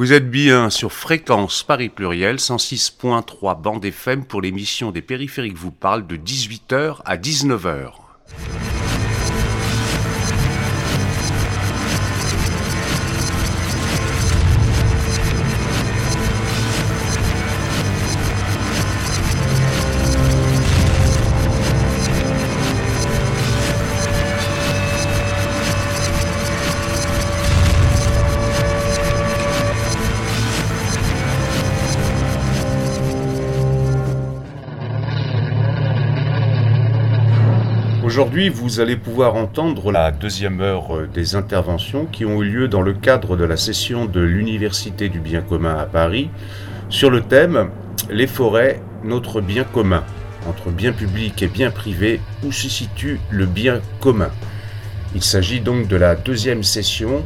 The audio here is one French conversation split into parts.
Vous êtes bien sur Fréquence Paris Pluriel 106.3 bande FM pour l'émission des périphériques vous parle de 18h à 19h. Aujourd'hui, vous allez pouvoir entendre la deuxième heure euh, des interventions qui ont eu lieu dans le cadre de la session de l'Université du bien commun à Paris sur le thème Les forêts, notre bien commun. Entre bien public et bien privé, où se situe le bien commun? Il s'agit donc de la deuxième session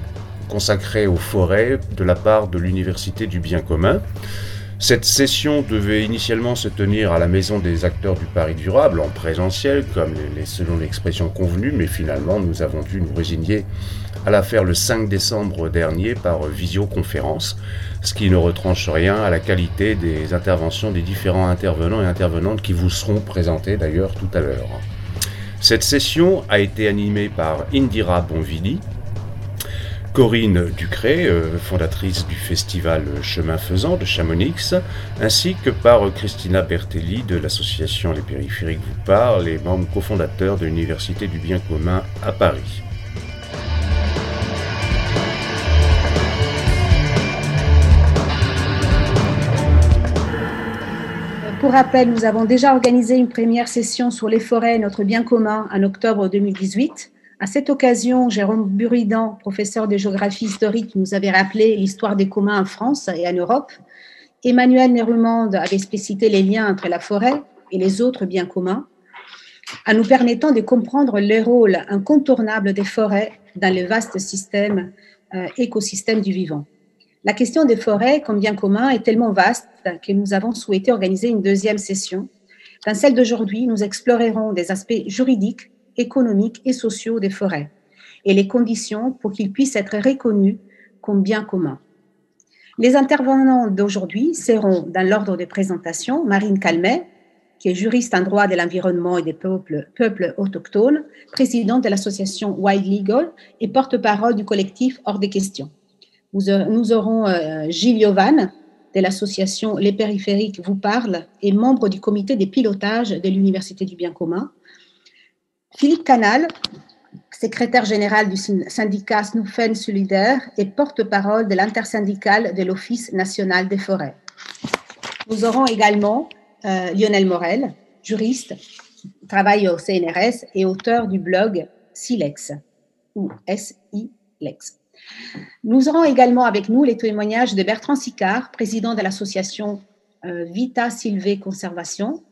consacrée aux forêts de la part de l'Université du bien commun. Cette session devait initialement se tenir à la Maison des acteurs du Paris durable, en présentiel, comme selon l'expression convenue, mais finalement nous avons dû nous résigner à la faire le 5 décembre dernier par visioconférence, ce qui ne retranche rien à la qualité des interventions des différents intervenants et intervenantes qui vous seront présentés d'ailleurs tout à l'heure. Cette session a été animée par Indira Bonvili, Corinne Ducré, euh, fondatrice du festival Chemin Faisant de Chamonix, ainsi que par Christina Bertelli de l'association Les Périphériques vous parlent et membre cofondateur de l'Université du Bien commun à Paris. Pour rappel, nous avons déjà organisé une première session sur les forêts, notre bien commun, en octobre 2018. À cette occasion, Jérôme Buridan, professeur de géographie historique, nous avait rappelé l'histoire des communs en France et en Europe. Emmanuel Nérumande avait explicité les liens entre la forêt et les autres biens communs, en nous permettant de comprendre le rôle incontournable des forêts dans le vaste système, euh, écosystème du vivant. La question des forêts comme bien commun est tellement vaste que nous avons souhaité organiser une deuxième session. Dans celle d'aujourd'hui, nous explorerons des aspects juridiques économiques et sociaux des forêts et les conditions pour qu'ils puissent être reconnus comme bien commun. Les intervenants d'aujourd'hui seront, dans l'ordre de présentation, Marine Calmet, qui est juriste en droit de l'environnement et des peuples, peuples autochtones, présidente de l'association Wild Legal et porte-parole du collectif Hors des questions. Nous aurons euh, Gilles Yovan, de l'association Les Périphériques vous parle et membre du comité des pilotages de l'Université du bien commun, Philippe Canal, secrétaire général du syndicat Snuffen Solidaire et porte-parole de l'intersyndicale de l'Office national des forêts. Nous aurons également euh, Lionel Morel, juriste, travaille au CNRS et auteur du blog Silex ou S-I-Lex. Nous aurons également avec nous les témoignages de Bertrand Sicard, président de l'association euh, Vita Silvé Conservation,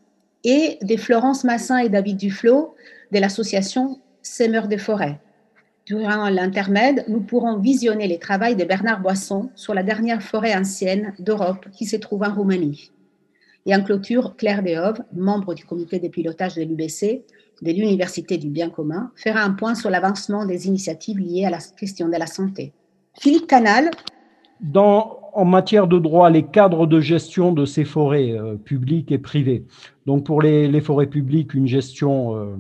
et de Florence Massin et David Duflo, de l'association Semeurs des forêts. Durant l'intermède, nous pourrons visionner les travaux de Bernard Boisson sur la dernière forêt ancienne d'Europe qui se trouve en Roumanie. Et en clôture, Claire Dehove, membre du comité de pilotage de l'UBC, de l'Université du bien commun, fera un point sur l'avancement des initiatives liées à la question de la santé. Philippe Canal. En matière de droit, les cadres de gestion de ces forêts euh, publiques et privées. Donc pour les, forêts publiques, une gestion euh,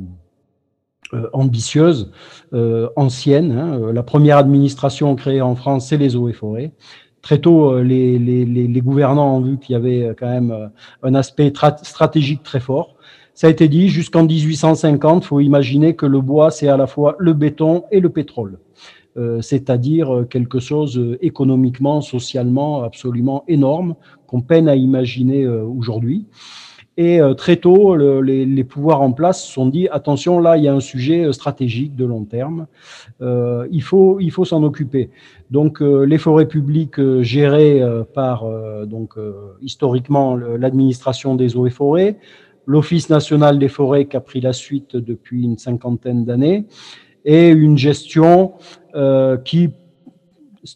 ambitieuse, euh, ancienne. Hein. Euh, la première administration créée en France, c'est les eaux et forêts. Très tôt, les, les, les gouvernants ont vu qu'il y avait quand même un aspect stratégique très fort. Ça a été dit, jusqu'en 1850, il faut imaginer que le bois, c'est à la fois le béton et le pétrole. c'est-à-dire quelque chose économiquement, socialement absolument énorme qu'on peine à imaginer aujourd'hui. Et euh, très tôt, les, pouvoirs en place se sont dit attention, là, il y a un sujet euh, stratégique de long terme. Euh, il faut, il faut s'en occuper. Donc, les forêts publiques gérées par donc historiquement l'administration des eaux et forêts, l'Office national des forêts qui a pris la suite depuis une cinquantaine d'années, et une gestion qui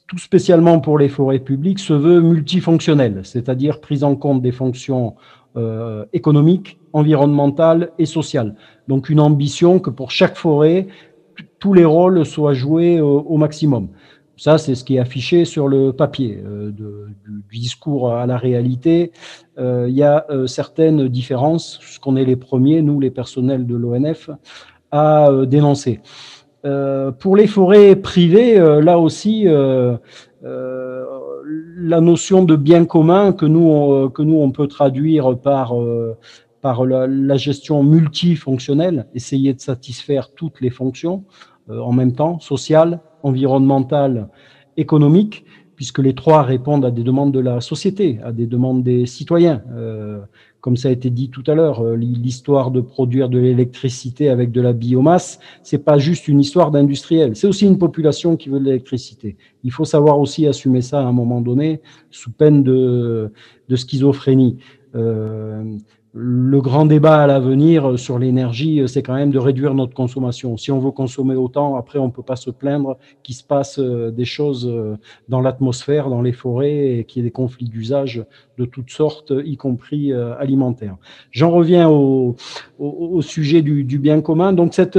tout spécialement pour les forêts publiques, se veut multifonctionnelle, c'est-à-dire prise en compte des fonctions euh, économique, environnementale et sociale. Donc une ambition que pour chaque forêt, tous les rôles soient joués au, maximum. Ça, c'est ce qui est affiché sur le papier. du, discours à la réalité, il y a certaines différences, ce qu'on est les premiers, nous, les personnels de l'ONF, à dénoncer. pour les forêts privées, là aussi, la notion de bien commun que nous, on, que nous on peut traduire par, euh, par la, gestion multifonctionnelle, essayer de satisfaire toutes les fonctions euh, en même temps, sociale, environnementale, économique, puisque les trois répondent à des demandes de la société, à des demandes des citoyens. Euh, comme ça a été dit tout à l'heure, euh, l'histoire de produire de l'électricité avec de la biomasse, c'est pas juste une histoire d'industriel, c'est aussi une population qui veut de l'électricité. Il faut savoir aussi assumer ça à un moment donné, sous peine de, de schizophrénie. Euh, le grand débat à l'avenir sur l'énergie, c'est quand même de réduire notre consommation. Si on veut consommer autant, après, on ne peut pas se plaindre qu'il se passe euh, des choses euh, dans l'atmosphère, dans les forêts, et qu'il y ait des conflits d'usage de toutes sortes, y compris euh, alimentaires. J'en reviens au, sujet du, bien commun. Donc, cette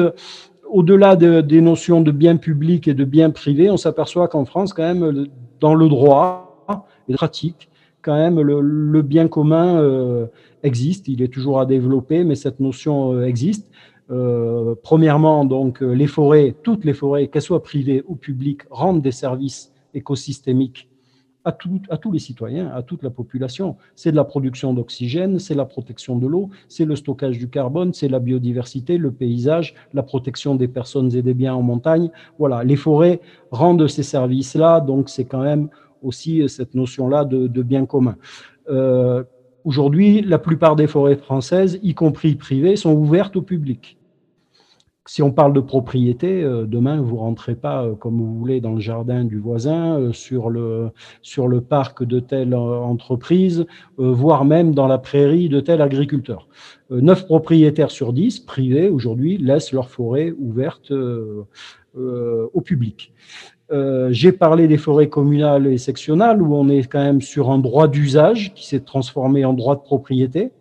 au-delà des notions de bien public et de bien privé, on s'aperçoit qu'en France, quand même, dans le droit et pratique, quand même, le, bien commun existe, il est toujours à développer, mais cette notion euh, existe. Euh, premièrement, donc, euh, les forêts, toutes les forêts, qu'elles soient privées ou publiques, rendent des services écosystémiques à, à, tous les citoyens, à toute la population. C'est de la production d'oxygène, c'est la protection de l'eau, c'est le stockage du carbone, c'est la biodiversité, le paysage, la protection des personnes et des biens en montagne. Voilà, les forêts rendent ces services-là, donc c'est quand même aussi cette notion-là de, bien commun. Aujourd'hui, la plupart des forêts françaises, y compris privées, sont ouvertes au public. Si on parle de propriété, euh, demain, vous ne rentrez pas euh, comme vous voulez dans le jardin du voisin, euh, sur, le, sur le parc de telle entreprise, voire même dans la prairie de tel agriculteur. Neuf propriétaires sur dix, privés, aujourd'hui, laissent leur forêt ouverte au public. Euh, j'ai parlé des forêts communales et sectionnelles où on est quand même sur un droit d'usage qui s'est transformé en droit de propriété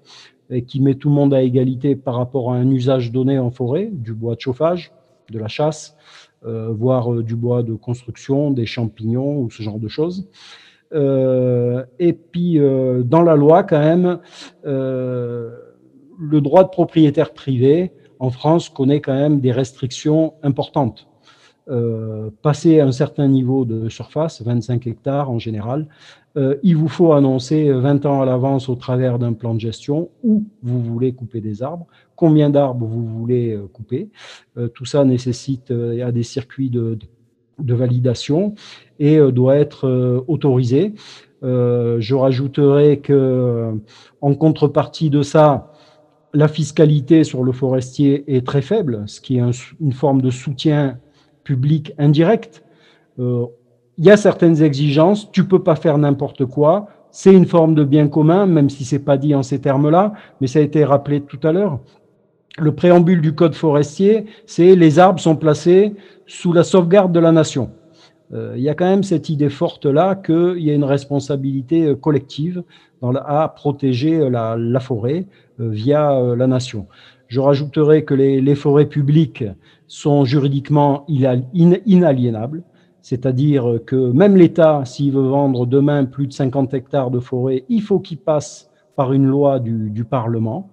et qui met tout le monde à égalité par rapport à un usage donné en forêt, du bois de chauffage, de la chasse, euh, voire euh, du bois de construction, des champignons ou ce genre de choses. et puis, dans la loi, quand même, le droit de propriétaire privé en France connaît quand même des restrictions importantes. Euh, passer un certain niveau de surface, 25 hectares en général, euh, il vous faut annoncer 20 ans à l'avance au travers d'un plan de gestion où vous voulez couper des arbres, combien d'arbres vous voulez euh, couper. tout ça nécessite des circuits de validation et doit être autorisé. je rajouterai que en contrepartie de ça, la fiscalité sur le forestier est très faible, ce qui est une forme de soutien public indirect. Euh, il y a certaines exigences, tu peux pas faire n'importe quoi. C'est une forme de bien commun, même si c'est pas dit en ces termes-là, mais ça a été rappelé tout à l'heure. Le préambule du code forestier, c'est les arbres sont placés sous la sauvegarde de la nation. Euh, il y a quand même cette idée forte là qu'il y a une responsabilité euh, collective à protéger la forêt via la nation. Je rajouterai que les, forêts publiques sont juridiquement inaliénables, c'est-à-dire que même l'État, s'il veut vendre demain plus de 50 hectares de forêt, il faut qu'il passe par une loi du, Parlement.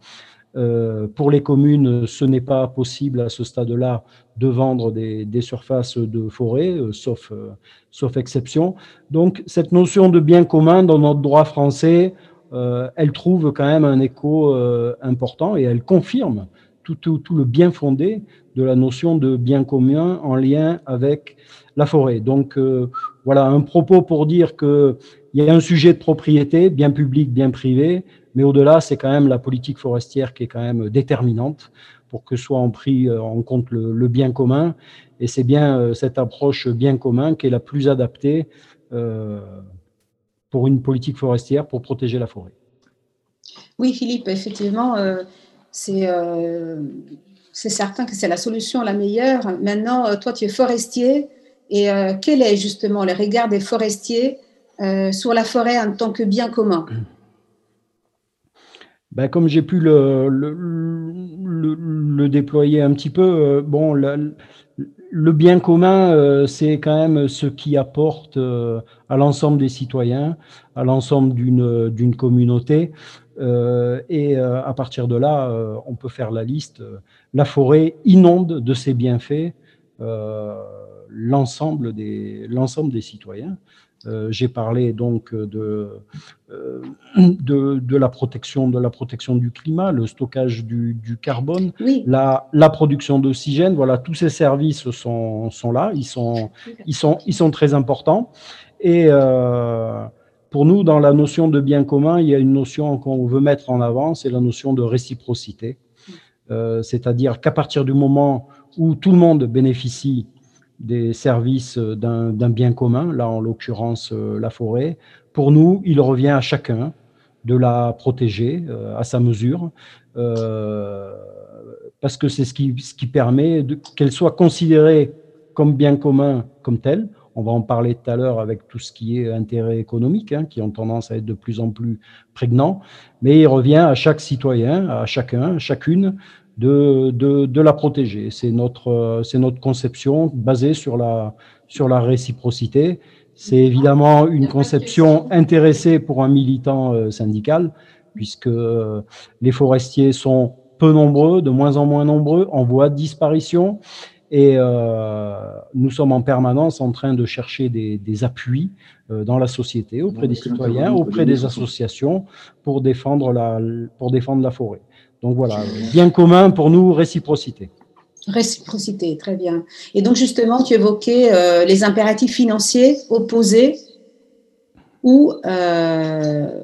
Euh, pour les communes, ce n'est pas possible à ce stade-là de vendre des, surfaces de forêt, euh, sauf, euh, sauf exception. Donc, cette notion de bien commun dans notre droit français, elle trouve quand même un écho important et elle confirme tout, le bien fondé de la notion de bien commun en lien avec la forêt. Donc euh, voilà un propos pour dire qu'il y a un sujet de propriété, bien public, bien privé, mais au-delà, c'est quand même la politique forestière qui est quand même déterminante pour que soit en pris euh, en compte le, bien commun. Et c'est bien euh, cette approche bien commun qui est la plus adaptée pour une politique forestière pour protéger la forêt. Oui, Philippe, effectivement, c'est c'est certain que c'est la solution la meilleure. Maintenant, euh, toi, tu es forestier. Et euh, quel est justement le regard des forestiers euh, sur la forêt en tant que bien commun? Ben, Comme j'ai pu le, le, déployer un petit peu, bon, le bien commun, c'est quand même ce qui apporte à l'ensemble des citoyens, à l'ensemble d'une communauté. et à partir de là, on peut faire la liste. La forêt inonde de ses bienfaits l'ensemble des, des citoyens. Euh, j'ai parlé donc de, euh, de, de, la protection, de la protection du climat, le stockage du, du carbone, la, la, production d'oxygène. Voilà, tous ces services sont, sont là, ils sont, ils, sont, ils sont très importants. Et euh, pour nous, dans la notion de bien commun, il y a une notion qu'on veut mettre en avant, c'est la notion de réciprocité. C'est-à-dire qu'à partir du moment où tout le monde bénéficie des services d'un bien commun, là en l'occurrence euh, la forêt. Pour nous, il revient à chacun de la protéger euh, à sa mesure, euh, parce que c'est ce qui, ce qui permet qu'elle soit considérée comme bien commun comme telle. On va en parler tout à l'heure avec tout ce qui est intérêt économique, hein, qui ont tendance à être de plus en plus prégnants. Mais il revient à chaque citoyen, à chacun, chacune, de, de, de la protéger. C'est notre, c'est notre conception basée sur la, sur la réciprocité. C'est évidemment une conception intéressée pour un militant euh, syndical, puisque euh, les forestiers sont peu nombreux, de moins en moins nombreux, en voie de disparition. Et euh, nous sommes en permanence en train de chercher des, des appuis euh, dans la société, auprès des citoyens, auprès des associations, pour défendre la, pour défendre la forêt. Donc voilà, bien commun pour nous, réciprocité. Réciprocité, très bien. Et donc justement, tu évoquais euh, les impératifs financiers opposés ou, euh,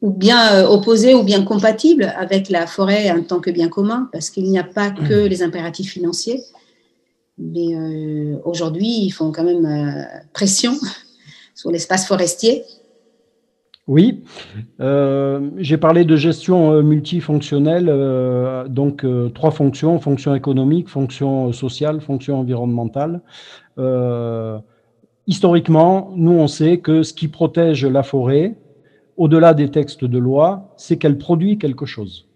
ou bien euh, opposés ou bien compatibles avec la forêt en tant que bien commun, parce qu'il n'y a pas que les impératifs financiers. Mais aujourd'hui, ils font quand même pression sur l'espace forestier oui, euh, j'ai parlé de gestion euh, multifonctionnelle, euh, donc trois fonctions, fonction économique, fonction sociale, fonction environnementale. historiquement, nous, on sait que ce qui protège la forêt, au-delà des textes de loi, c'est qu'elle produit quelque chose.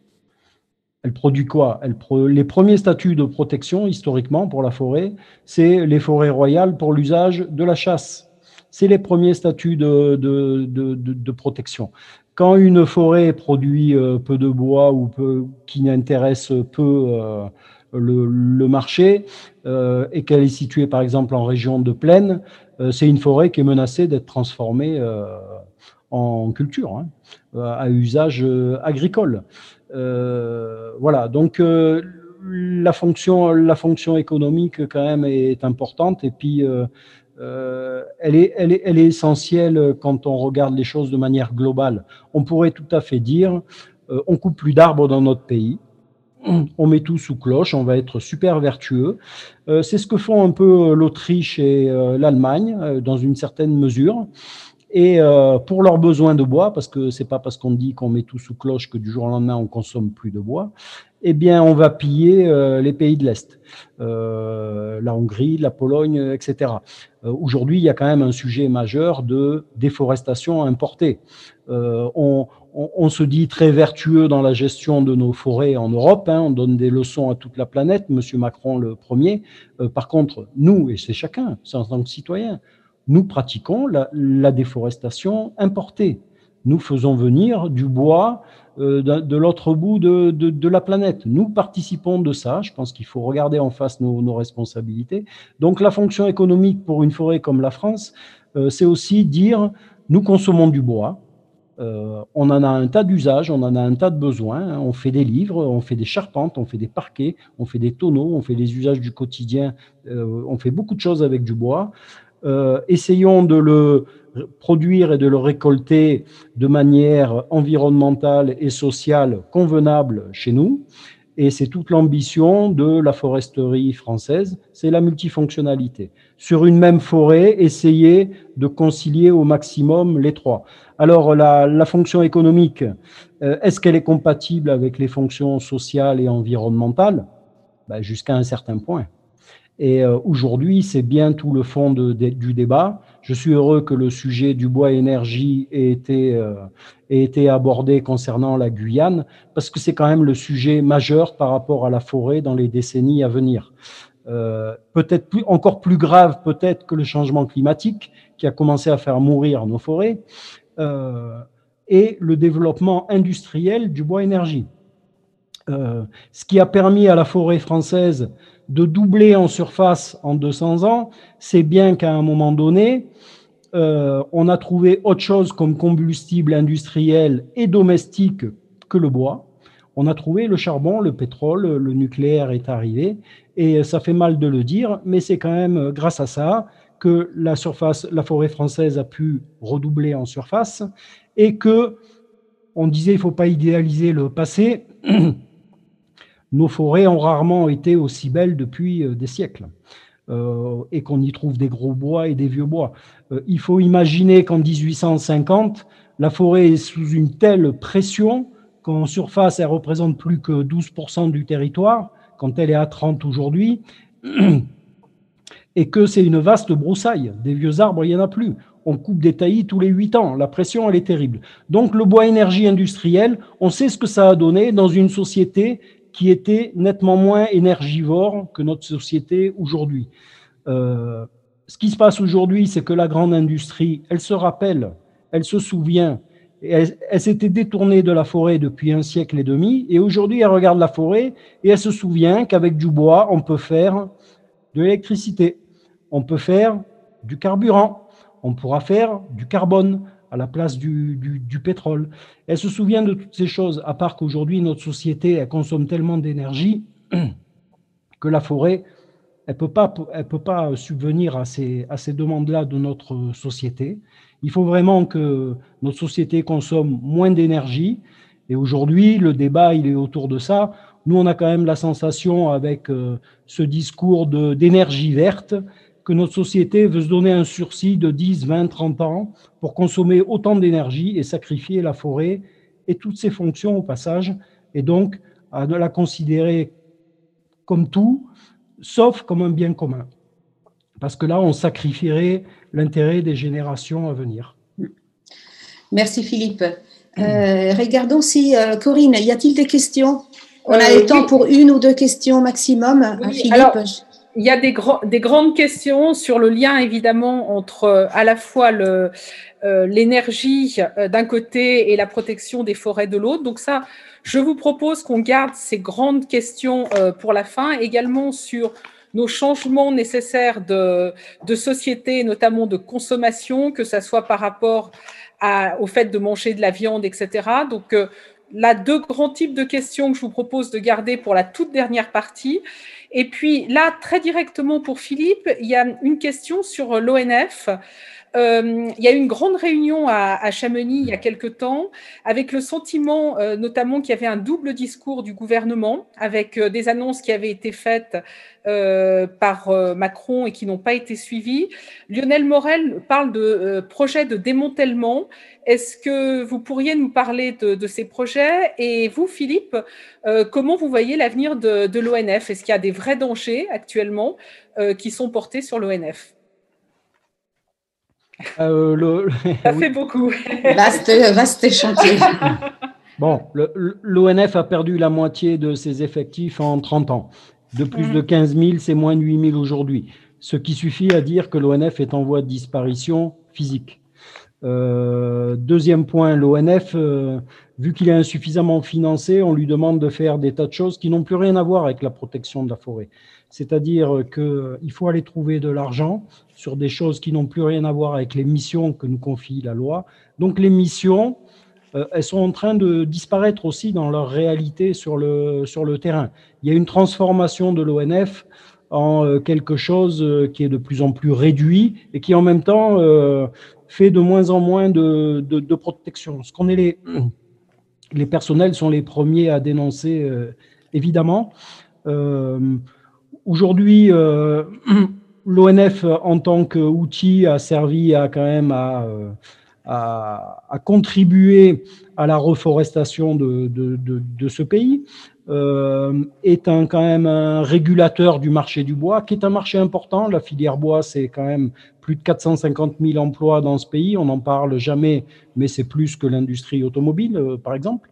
Elle produit quoi? Les premiers statuts de protection, historiquement, pour la forêt, c'est les forêts royales pour l'usage de la chasse c'est les premiers statuts de, de, protection. Quand une forêt produit euh, peu de bois ou qui n'intéresse peu euh, le, marché euh, et qu'elle est située par exemple en région de plaine, c'est une forêt qui est menacée d'être transformée en culture, hein, à usage agricole. voilà, donc la fonction, la fonction économique quand même est importante et puis euh, elle, est, elle, est, elle, est, essentielle quand on regarde les choses de manière globale. On pourrait tout à fait dire, euh, on coupe plus d'arbres dans notre pays, on met tout sous cloche, on va être super vertueux. Euh, c'est ce que font un peu l'Autriche et l'Allemagne dans une certaine mesure. Et pour leurs besoins de bois, parce que c'est pas parce qu'on dit qu'on met tout sous cloche que du jour au lendemain on consomme plus de bois, eh bien, on va piller euh, les pays de l'Est, euh, la Hongrie, la Pologne, etc. Euh, aujourd'hui, il y a quand même un sujet majeur de déforestation importée. On, se dit très vertueux dans la gestion de nos forêts en Europe, hein, on donne des leçons à toute la planète, Monsieur Macron le premier. par contre, nous, et c'est chacun, c'est en tant que citoyen, nous pratiquons la déforestation importée. Nous faisons venir du bois euh, de, l'autre bout de, la planète. Nous participons de ça. Je pense qu'il faut regarder en face nos, responsabilités. Donc la fonction économique pour une forêt comme la France, euh, c'est aussi dire nous consommons du bois. Euh, on en a un tas d'usages, on en a un tas de besoins. On fait des livres, on fait des charpentes, on fait des parquets, on fait des tonneaux, on fait des usages du quotidien. on fait beaucoup de choses avec du bois. essayons de le produire et de le récolter de manière environnementale et sociale convenable chez nous. Et c'est toute l'ambition de la foresterie française, c'est la multifonctionnalité. Sur une même forêt, essayer de concilier au maximum les trois. Alors la, fonction économique, euh, est-ce qu'elle est compatible avec les fonctions sociales et environnementales? Ben, Jusqu'à un certain point. Et aujourd'hui, c'est bien tout le fond du débat. Je suis heureux que le sujet du bois énergie ait été, ait été abordé concernant la Guyane, parce que c'est quand même le sujet majeur par rapport à la forêt dans les décennies à venir. Euh, peut-être plus, encore plus grave peut-être que le changement climatique qui a commencé à faire mourir nos forêts, euh, et le développement industriel du bois énergie. Euh, ce qui a permis à la forêt française de doubler en surface en 200 ans, c'est bien qu'à un moment donné, on a trouvé autre chose comme combustible industriel et domestique que le bois. On a trouvé le charbon, le pétrole, le nucléaire est arrivé, et ça fait mal de le dire, mais c'est quand même grâce à ça que la surface, la forêt française a pu redoubler en surface, et que on disait il faut pas idéaliser le passé. Nos forêts ont rarement été aussi belles depuis euh, des siècles. Euh, et qu'on y trouve des gros bois et des vieux bois. Euh, il faut imaginer qu'en 1850, la forêt est sous une telle pression qu'en surface, elle représente plus que 12% du territoire, quand elle est à 30 aujourd'hui, et que c'est une vaste broussaille. Des vieux arbres, il n'y en a plus. On coupe des taillis tous les 8 ans. La pression, elle est terrible. Donc le bois énergie industriel, on sait ce que ça a donné dans une société qui était nettement moins énergivore que notre société aujourd'hui. Euh, ce qui se passe aujourd'hui, c'est que la grande industrie, elle se rappelle, elle se souvient elle, s'était détournée de la forêt depuis un siècle et demi, et aujourd'hui elle regarde la forêt et elle se souvient qu'avec du bois, on peut faire de l'électricité, on peut faire du carburant, on pourra faire du carbone à la place du, pétrole. Elle se souvient de toutes ces choses, à part qu'aujourd'hui notre société elle consomme tellement d'énergie que la forêt, elle ne peut, pas, peut pas subvenir à ces, à ces demandes-là de notre société. Il faut vraiment que notre société consomme moins d'énergie. Et aujourd'hui, le débat, il est autour de ça. Nous, on a quand même la sensation, avec euh, ce discours d'énergie verte, que notre société veut se donner un sursis de 10, 20, 30 ans pour consommer autant d'énergie et sacrifier la forêt et toutes ses fonctions au passage, et donc à ne la considérer comme tout, sauf comme un bien commun. Parce que là, on sacrifierait l'intérêt des générations à venir. Merci Philippe. Euh, regardons si, euh, Corinne, y a-t-il des questions? On a euh, le temps pour une ou deux questions maximum. Philippe. Alors, il y a des, des, grandes questions sur le lien évidemment entre à la fois l'énergie d'un côté et la protection des forêts de l'autre. Donc ça, je vous propose qu'on garde ces grandes questions pour la fin, également sur nos changements nécessaires de, société, notamment de consommation, que ce soit par rapport au fait de manger de la viande, etc. Donc, euh, là, deux grands types de questions que je vous propose de garder pour la toute dernière partie. Et puis là, très directement pour Philippe, il y a une question sur l'ONF. Euh, il y a eu une grande réunion à, Chamonix il y a quelque temps, avec le sentiment euh, notamment qu'il y avait un double discours du gouvernement, avec euh, des annonces qui avaient été faites par Macron et qui n'ont pas été suivies. Lionel Morel parle de projets de démantèlement. Est-ce que vous pourriez nous parler de, ces projets? Et vous, Philippe, comment vous voyez l'avenir de, de l'ONF Est-ce qu'il y a des vrais dangers actuellement qui sont portés sur l'ONF euh, Ça fait beaucoup. vaste, vaste chantier. Bon, l'ONF a perdu la moitié de ses effectifs en 30 ans. De plus de 15 000, c'est moins de 8 000 aujourd'hui. Ce qui suffit à dire que l'ONF est en voie de disparition physique. Euh, deuxième point, l'ONF, euh, vu qu'il est insuffisamment financé, on lui demande de faire des tas de choses qui n'ont plus rien à voir avec la protection de la forêt. C'est-à-dire qu'il faut aller trouver de l'argent sur des choses qui n'ont plus rien à voir avec les missions que nous confie la loi. Donc les missions, euh, elles sont en train de disparaître aussi dans leur réalité sur le, sur le terrain. Il y a une transformation de l'ONF en euh, quelque chose euh, qui est de plus en plus réduit et qui en même temps fait de moins en moins de, de, protection. Ce qu'on est les, les personnels sont les premiers à dénoncer, évidemment. Aujourd'hui, l'ONF en tant qu'outil a servi à quand même à, à, contribuer à la reforestation de, ce pays. euh, est un, quand même un régulateur du marché du bois, qui est un marché important. La filière bois, c'est quand même plus de 450 000 emplois dans ce pays. On n'en parle jamais, mais c'est plus que l'industrie automobile, euh, par exemple.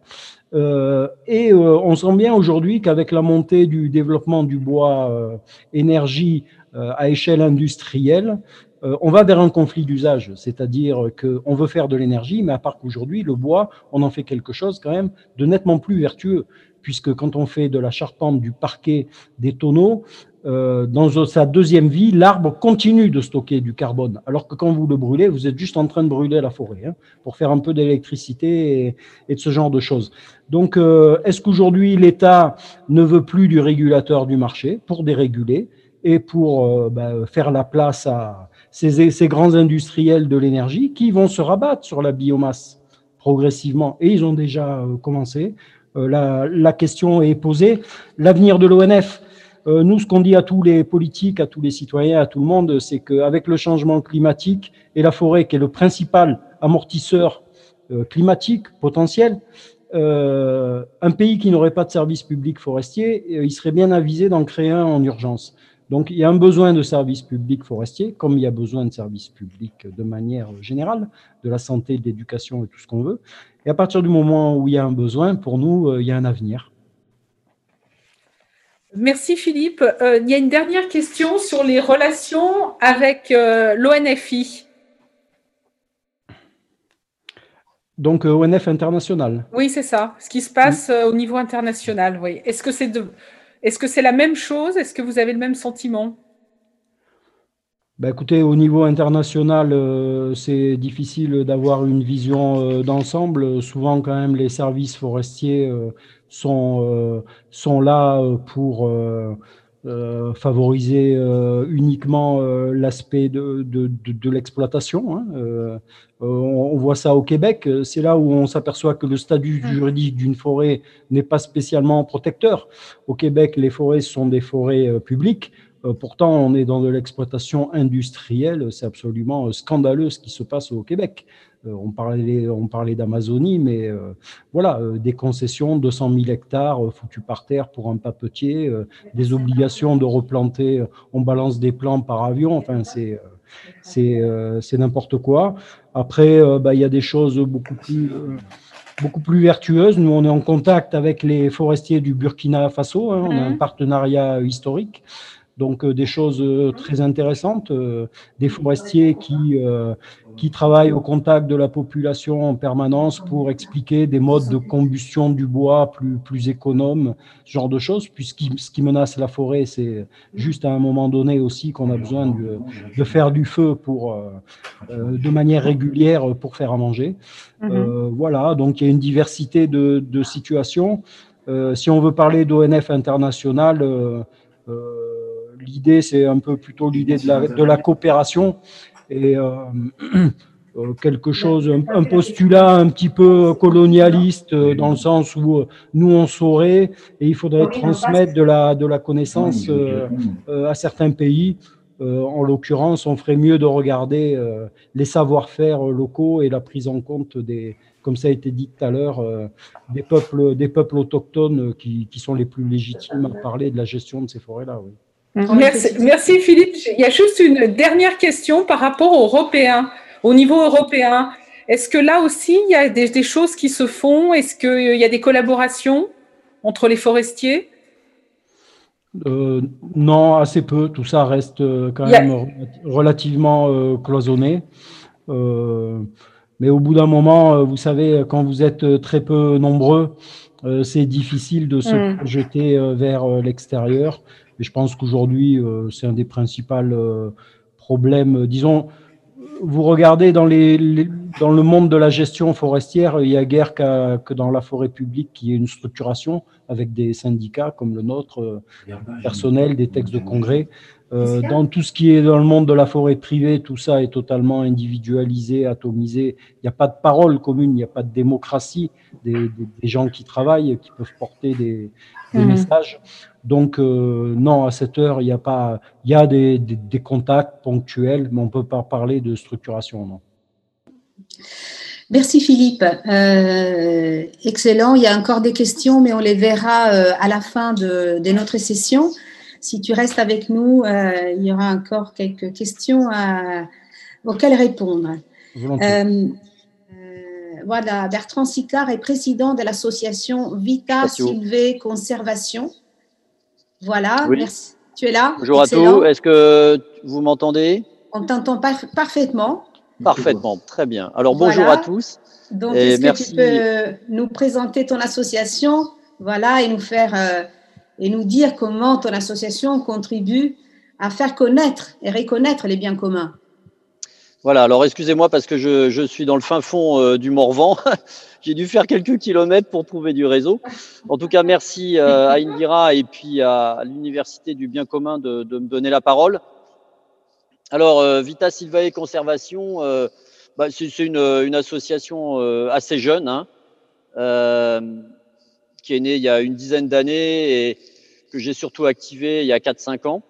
Euh, et on sent bien aujourd'hui qu'avec la montée du développement du bois énergie à échelle industrielle, on va vers un conflit d'usage, c'est-à-dire qu'on veut faire de l'énergie, mais à part qu'aujourd'hui, le bois, on en fait quelque chose quand même de nettement plus vertueux puisque quand on fait de la charpente, du parquet, des tonneaux, euh, dans sa deuxième vie, l'arbre continue de stocker du carbone, alors que quand vous le brûlez, vous êtes juste en train de brûler la forêt hein, pour faire un peu d'électricité et, de ce genre de choses. Donc, euh, est-ce qu'aujourd'hui l'État ne veut plus du régulateur du marché pour déréguler et pour euh, ben, faire la place à ces, grands industriels de l'énergie qui vont se rabattre sur la biomasse progressivement et ils ont déjà commencé euh, la, question est posée. L'avenir de l'ONF, euh, nous, ce qu'on dit à tous les politiques, à tous les citoyens, à tout le monde, c'est qu'avec le changement climatique et la forêt, qui est le principal amortisseur euh, climatique potentiel, un pays qui n'aurait pas de service public forestier, il serait bien avisé d'en créer un en urgence. Donc, il y a un besoin de services publics forestiers, comme il y a besoin de services publics de manière générale, de la santé, de l'éducation et tout ce qu'on veut. Et à partir du moment où il y a un besoin, pour nous, euh, il y a un avenir. Merci Philippe. Euh, il y a une dernière question sur les relations avec euh, l'ONFI. Donc ONF international. Oui, c'est ça. Ce qui se passe au niveau international. Oui. Est-ce que c'est de est-ce que c'est la même chose? Est-ce que vous avez le même sentiment? Ben écoutez, au niveau international, euh, c'est difficile d'avoir une vision euh, d'ensemble. Souvent, quand même, les services forestiers euh, sont, sont là pour favoriser uniquement l'aspect de, de, de, l'exploitation. Hein. on voit ça au Québec. C'est là où on s'aperçoit que le statut mmh. juridique d'une forêt n'est pas spécialement protecteur. Au Québec, les forêts sont des forêts publiques. Euh, pourtant, on est dans de l'exploitation industrielle. C'est absolument euh, scandaleux ce qui se passe au Québec. Euh, on parlait, on parlait d'Amazonie, mais voilà, des concessions, 200 000 hectares foutus par terre pour un papetier, des obligations de replanter, on balance des plants par avion. Enfin, c'est c'est n'importe quoi. Après, bah, il y a des choses beaucoup plus beaucoup plus vertueuses. Nous, on est en contact avec les forestiers du Burkina Faso. Hein. on a un mhm. partenariat historique. Donc euh, des choses euh, très intéressantes, euh, des forestiers qui, qui travaillent au contact de la population en permanence pour expliquer des modes de combustion du bois plus, plus économes, ce genre de choses, puisque ce qui menace la forêt, c'est juste à un moment donné aussi qu'on a besoin de, de, faire du feu pour, de manière régulière pour faire à manger. Mhm. voilà, donc il y a une diversité de, de situations. si on veut parler d'ONF international, l'idée, c'est un peu plutôt l'idée de la, de la, coopération et euh, euh, quelque chose, un, postulat un petit peu colonialiste euh, dans le sens où nous on saurait et il faudrait transmettre de la, de la connaissance à certains pays. en l'occurrence, on ferait mieux de regarder les savoir-faire locaux et la prise en compte des, comme ça a été dit tout à l'heure, des peuples, des peuples autochtones qui, qui, sont les plus légitimes à parler de la gestion de ces forêts-là. Oui. Merci, Philippe. Il y a juste une dernière question par rapport aux Européens, au niveau européen. Est-ce que là aussi, il y a des, choses qui se font? Est-ce qu'il y a des collaborations entre les forestiers? Euh, Non, assez peu. Tout ça reste euh, quand même relativement euh, cloisonné. mais au bout d'un moment, vous savez, quand vous êtes très peu nombreux, c'est difficile de se mm. projeter vers l'extérieur. Et je pense qu'aujourd'hui, euh, c'est un des principaux euh, problèmes. Disons, vous regardez dans, les, dans le monde de la gestion forestière, il y a guère que dans la forêt publique qui y ait une structuration avec des syndicats comme le nôtre, euh, personnel, des textes de congrès. Dans tout ce qui est dans le monde de la forêt privée, tout ça est totalement individualisé, atomisé. Il n'y a pas de parole commune, il n'y a pas de démocratie des, gens qui travaillent, qui peuvent porter des, des mmh. messages. Donc, euh, non, à cette heure, il y a pas, il y a des, contacts ponctuels, mais on ne peut pas parler de structuration, non. Merci Philippe. Euh, excellent. Il y a encore des questions, mais on les verra euh, à la fin de, notre session. Si tu restes avec nous, euh, il y aura encore quelques questions auxquelles répondre. voilà, Bertrand Sicard est président de l'association Vita Sylvé Conservation. Voilà, merci. Tu es là? Bonjour à tous. Est-ce que vous m'entendez? On t'entend parfaitement. Parfaitement, très bien. Alors bonjour à tous. Donc, est-ce que tu peux nous présenter ton association, voilà, et nous faire euh, et nous dire comment ton association contribue à faire connaître et reconnaître les biens communs. Voilà. Alors excusez-moi parce que je, suis dans le fin fond euh, du Morvan. J'ai dû faire quelques kilomètres pour trouver du réseau. En tout cas, merci euh, à Indira et puis à l'Université du bien commun de, me donner la parole. Alors, euh, Vita Silvae Conservation, euh, bah, c'est une, association assez jeune, hein, qui est née il y a une dizaine d'années et que j'ai surtout activée il y a 4-5 ans.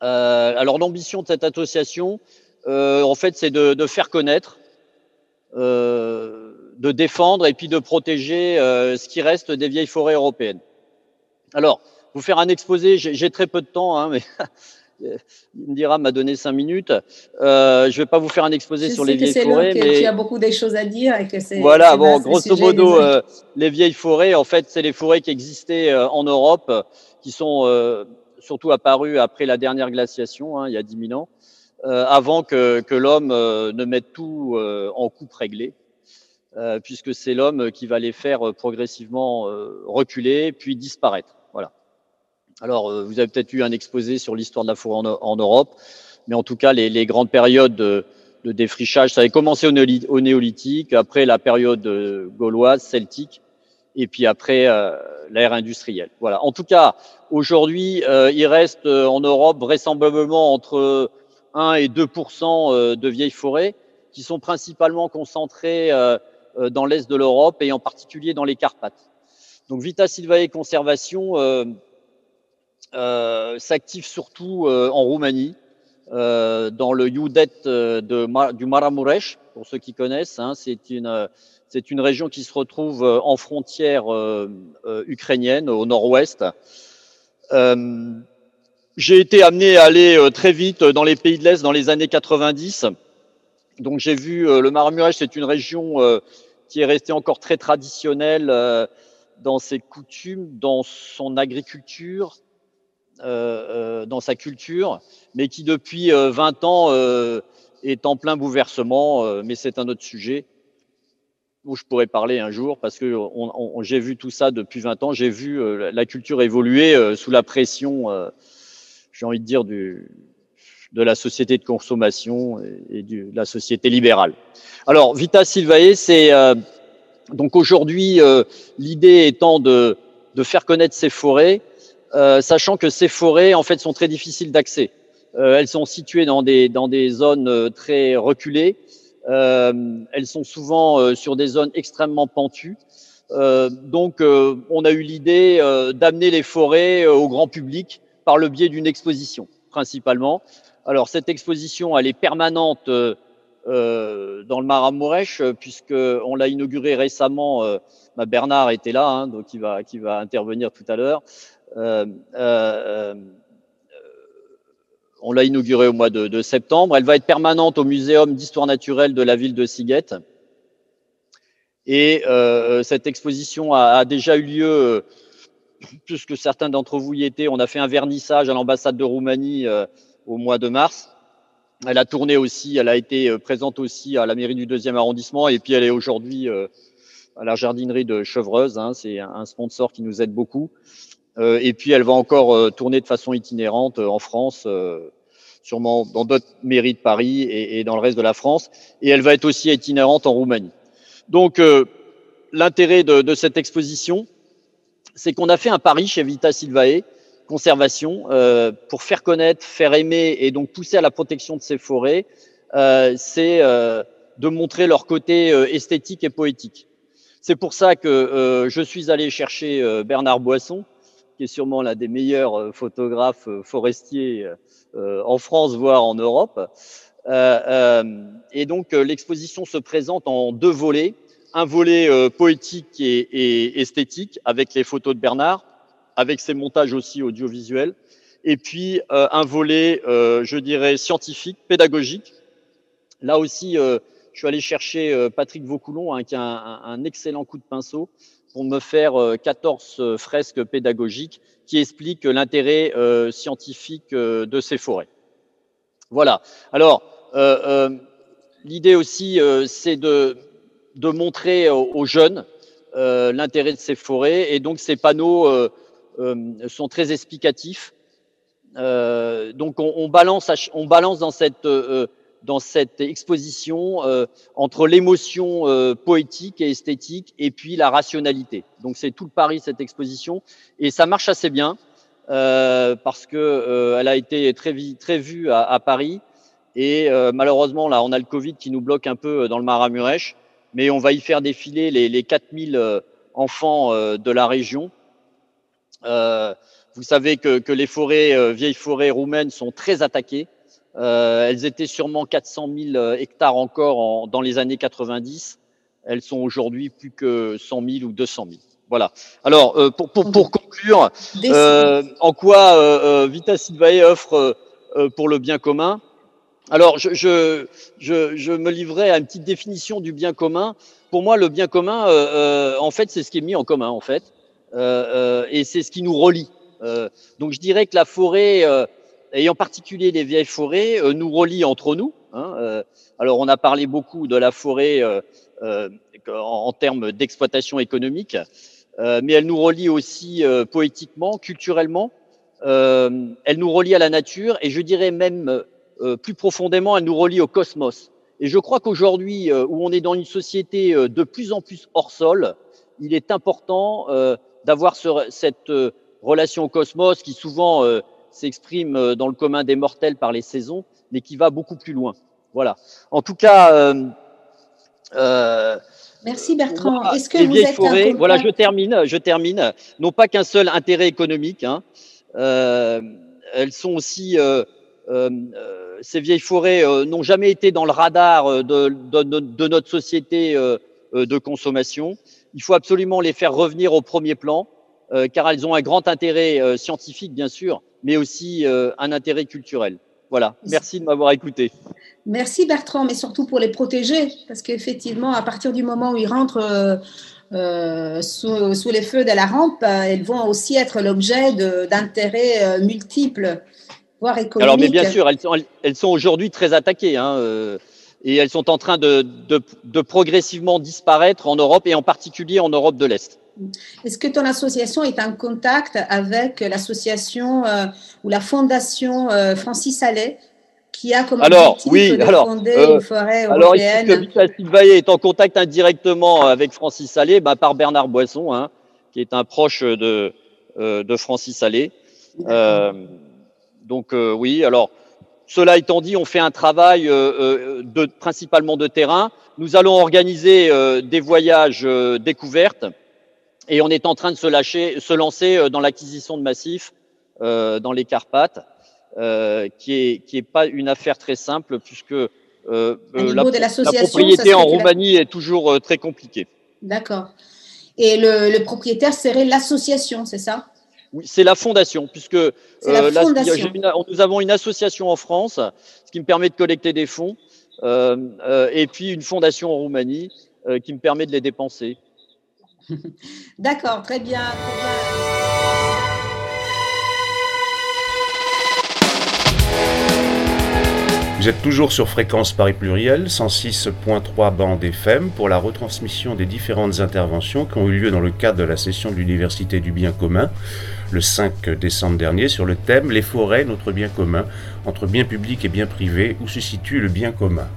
alors, l'ambition de cette association, en fait, c'est de, de, faire connaître, de défendre et puis de protéger ce qui reste des vieilles forêts européennes. Alors, vous faire un exposé, j'ai très peu de temps, hein, mais Indira m'a donné cinq minutes. Euh, je ne vais pas vous faire un exposé sur les vieilles forêts. mais... Tu as beaucoup de choses à dire et que. Voilà, bon, grosso modo, euh, les vieilles forêts, en fait, c'est les forêts qui existaient euh, en Europe, qui sont euh, surtout apparues après la dernière glaciation, hein, il y a 10 000 ans, avant que, que l'homme ne mette tout en coupe réglée. puisque c'est l'homme qui va les faire progressivement reculer puis disparaître. Alors, euh, vous avez peut-être eu un exposé sur l'histoire de la forêt en, Europe, mais en tout cas, les, grandes périodes de, défrichage, ça avait commencé au, néolithique, après la période euh, gauloise, celtique, et puis après euh, l'ère industrielle. Voilà. En tout cas, aujourd'hui, il reste en Europe vraisemblablement entre 1 et 2% de vieilles forêts qui sont principalement concentrées dans l'est de l'Europe et en particulier dans les Carpates. Donc Vita Silvae Conservation euh, s'active surtout euh, en Roumanie, euh, dans le Judet de, du Maramuresh, pour ceux qui connaissent. Hein, c'est une c'est une région qui se retrouve en frontière ukrainienne, au nord-ouest. j'ai été amené à aller très vite dans les pays de l'Est dans les années 90. Donc j'ai vu le Maramuresh, c'est une région qui est restée encore très traditionnelle dans ses coutumes, dans son agriculture, euh, euh, dans sa culture, mais qui depuis 20 euh, ans est en plein bouleversement, mais c'est un autre sujet où je pourrais parler un jour parce que j'ai vu tout ça depuis 20 ans, j'ai vu la culture évoluer sous la pression, j'ai envie de dire, du, de la société de consommation et, de la société libérale. Alors, Vita Silvae, c'est donc aujourd'hui l'idée étant de, de, faire connaître ces forêts euh, sachant que ces forêts en fait sont très difficiles d'accès. Euh, elles sont situées dans des dans des zones euh, très reculées. elles sont souvent sur des zones extrêmement pentues. donc, on a eu l'idée d'amener les forêts au grand public par le biais d'une exposition, principalement. Alors, cette exposition, elle est permanente euh, dans le Maramourèche, puisque on l'a inaugurée récemment. Euh, Bernard était là, hein, donc il va, va intervenir tout à l'heure. Euh, euh, euh, on l'a inaugurée au mois de, septembre. Elle va être permanente au Muséum d'histoire naturelle de la ville de Siguette. Et cette exposition a, déjà eu lieu, puisque certains d'entre vous y étaient. On a fait un vernissage à l'ambassade de Roumanie au mois de mars. Elle a tourné aussi, elle a été présente aussi à la mairie du deuxième arrondissement, et puis elle est aujourd'hui à la jardinerie de Chevreuse. Hein. C'est un sponsor qui nous aide beaucoup. Euh, et puis elle va encore euh, tourner de façon itinérante euh, en France, sûrement dans d'autres mairies de Paris et, et, dans le reste de la France. Et elle va être aussi itinérante en Roumanie. Donc l'intérêt de, de, cette exposition, c'est qu'on a fait un pari chez Vita Silvae, conservation, euh, pour faire connaître, faire aimer et donc pousser à la protection de ces forêts, euh, c'est euh, de montrer leur côté esthétique et poétique. C'est pour ça que je suis allé chercher Bernard Boisson, qui est sûrement l'un des meilleurs euh, photographes euh, forestiers euh, en France, voire en Europe. et donc l'exposition se présente en deux volets. Un volet poétique et, esthétique avec les photos de Bernard, avec ses montages aussi audiovisuels, et puis un volet, je dirais, scientifique, pédagogique. Là aussi, je suis allé chercher Patrick Vaucoulon, hein, qui a un, excellent coup de pinceau pour me faire 14 fresques pédagogiques qui expliquent l'intérêt scientifique de ces forêts. Voilà. Alors, l'idée aussi, c'est de, de montrer aux jeunes l'intérêt de ces forêts. Et donc, ces panneaux sont très explicatifs. donc, on, on, balance, on balance dans cette dans cette exposition euh, entre l'émotion euh, poétique et esthétique et puis la rationalité. Donc c'est tout le pari cette exposition et ça marche assez bien euh, parce que euh, elle a été très, très vue à, à Paris et euh, malheureusement là on a le Covid qui nous bloque un peu dans le Maramurèche, mais on va y faire défiler les, les 4000 enfants de la région. vous savez que, que les forêts, vieilles forêts roumaines sont très attaquées. Euh, elles étaient sûrement 400 000 euh, hectares encore en, dans les années 90. Elles sont aujourd'hui plus que 100 000 ou 200 000. Voilà. Alors, euh, pour, pour, pour, conclure, euh, en quoi euh, Vita Silvae offre pour le bien commun? Alors, je, je, je, je, me livrerai à une petite définition du bien commun. Pour moi, le bien commun, en fait, c'est ce qui est mis en commun, en fait, et c'est ce qui nous relie. donc, je dirais que la forêt et en particulier les vieilles forêts, euh, nous relient entre nous. Hein, euh, alors, on a parlé beaucoup de la forêt euh, en, termes d'exploitation économique, mais elle nous relie aussi poétiquement, culturellement. elle nous relie à la nature et je dirais même plus profondément, elle nous relie au cosmos. Et je crois qu'aujourd'hui, où on est dans une société de plus en plus hors sol, il est important d'avoir ce, cette relation au cosmos qui souvent s'exprime euh, dans le commun des mortels par les saisons, mais qui va beaucoup plus loin. Voilà. En tout cas. Euh, euh, Merci Bertrand. Est-ce que vous êtes forêts, Voilà, je termine. Je termine. Non pas qu'un seul intérêt économique. Hein. Euh, elles sont aussi ces vieilles forêts n'ont jamais été dans le radar de, de, de notre société de consommation. Il faut absolument les faire revenir au premier plan, car elles ont un grand intérêt scientifique, bien sûr, mais aussi euh, un intérêt culturel. Voilà, merci de m'avoir écouté. Merci Bertrand, mais surtout pour les protéger, parce qu'effectivement, à partir du moment où ils rentrent euh, euh, sous, sous, les feux de la rampe, elles vont aussi être l'objet d'intérêts multiples, voire économiques. Alors, mais bien sûr, elles sont, elles sont aujourd'hui très attaquées. Hein, et elles sont en train de, de, de progressivement disparaître en Europe et en particulier en Europe de l'Est. Est-ce que ton association est en contact avec l'association euh, ou la fondation euh, Francis Allais qui a comme alors, objectif oui, de alors, fonder euh, une forêt alors, européenne Alors, ici, que est en contact indirectement avec Francis Allais, bah, par Bernard Boisson, hein, qui est un proche de, de Francis Allais. Donc, oui, alors, cela étant dit, on fait un travail de, principalement de terrain. Nous allons organiser des voyages découvertes et on est en train de se, lâcher, se lancer euh, dans l'acquisition de massifs euh, dans les Carpates, euh, qui est qui est pas une affaire très simple puisque euh, la, la, propriété en Roumanie est toujours très compliquée. D'accord. Et le, le propriétaire serait l'association, c'est ça? Oui, c'est la fondation, puisque la fondation. Une, nous avons une association en France, ce qui me permet de collecter des fonds, et puis une fondation en Roumanie qui me permet de les dépenser. D'accord, très bien. Vous êtes toujours sur Fréquence Paris Pluriel, 106.3 bande FM, pour la retransmission des différentes interventions qui ont eu lieu dans le cadre de la session de l'Université du bien commun le 5 décembre dernier sur le thème Les forêts, notre bien commun, entre bien public et bien privé, où se situe le bien commun.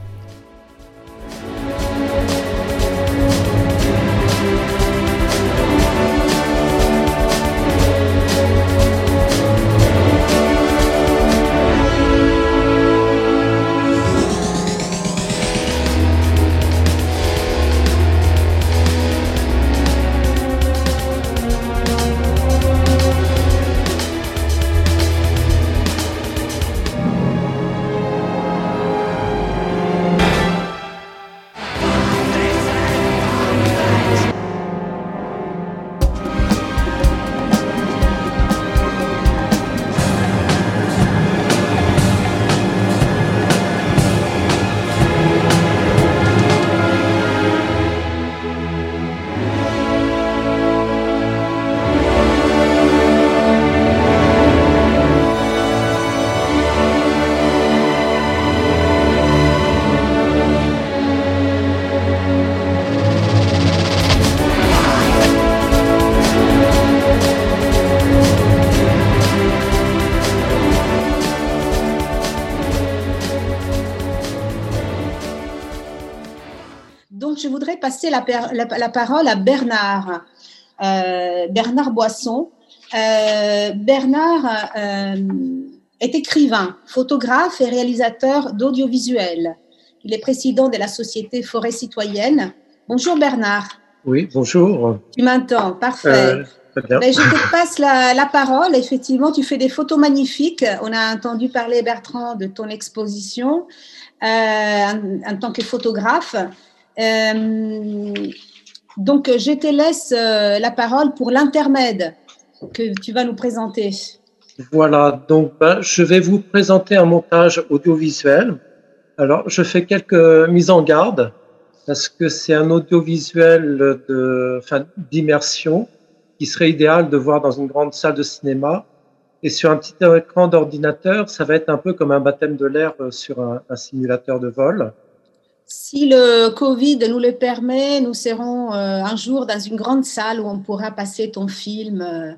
La, parole à Bernard, euh, Bernard Boisson. Euh, Bernard euh, est écrivain, photographe et réalisateur d'audiovisuel. Il est président de la société Forêt Citoyenne. Bonjour Bernard. Oui, bonjour. Tu m'entends, parfait. Ben, je te passe la, parole. Effectivement, tu fais des photos magnifiques. On a entendu parler, Bertrand, de ton exposition en, tant que photographe. Euh, donc, je te laisse euh, la parole pour l'intermède que tu vas nous présenter. Voilà, donc ben, je vais vous présenter un montage audiovisuel. Alors, je fais quelques mises en garde parce que c'est un audiovisuel d'immersion qui serait idéal de voir dans une grande salle de cinéma. Et sur un petit écran d'ordinateur, ça va être un peu comme un baptême de l'air euh, sur un simulateur de vol. Si le Covid nous le permet, nous serons euh, un jour dans une grande salle où on pourra passer ton film, euh,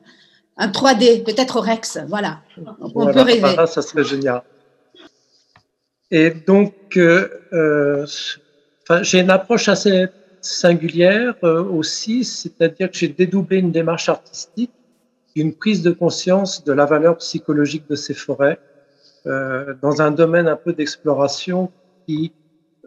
un 3D, peut-être au Rex. Voilà, on peut rêver. ça serait génial. Et donc, euh, j'ai une approche assez singulière aussi, c'est-à-dire que j'ai dédoublé une démarche artistique, une prise de conscience de la valeur psychologique de ces forêts dans un domaine un peu d'exploration qui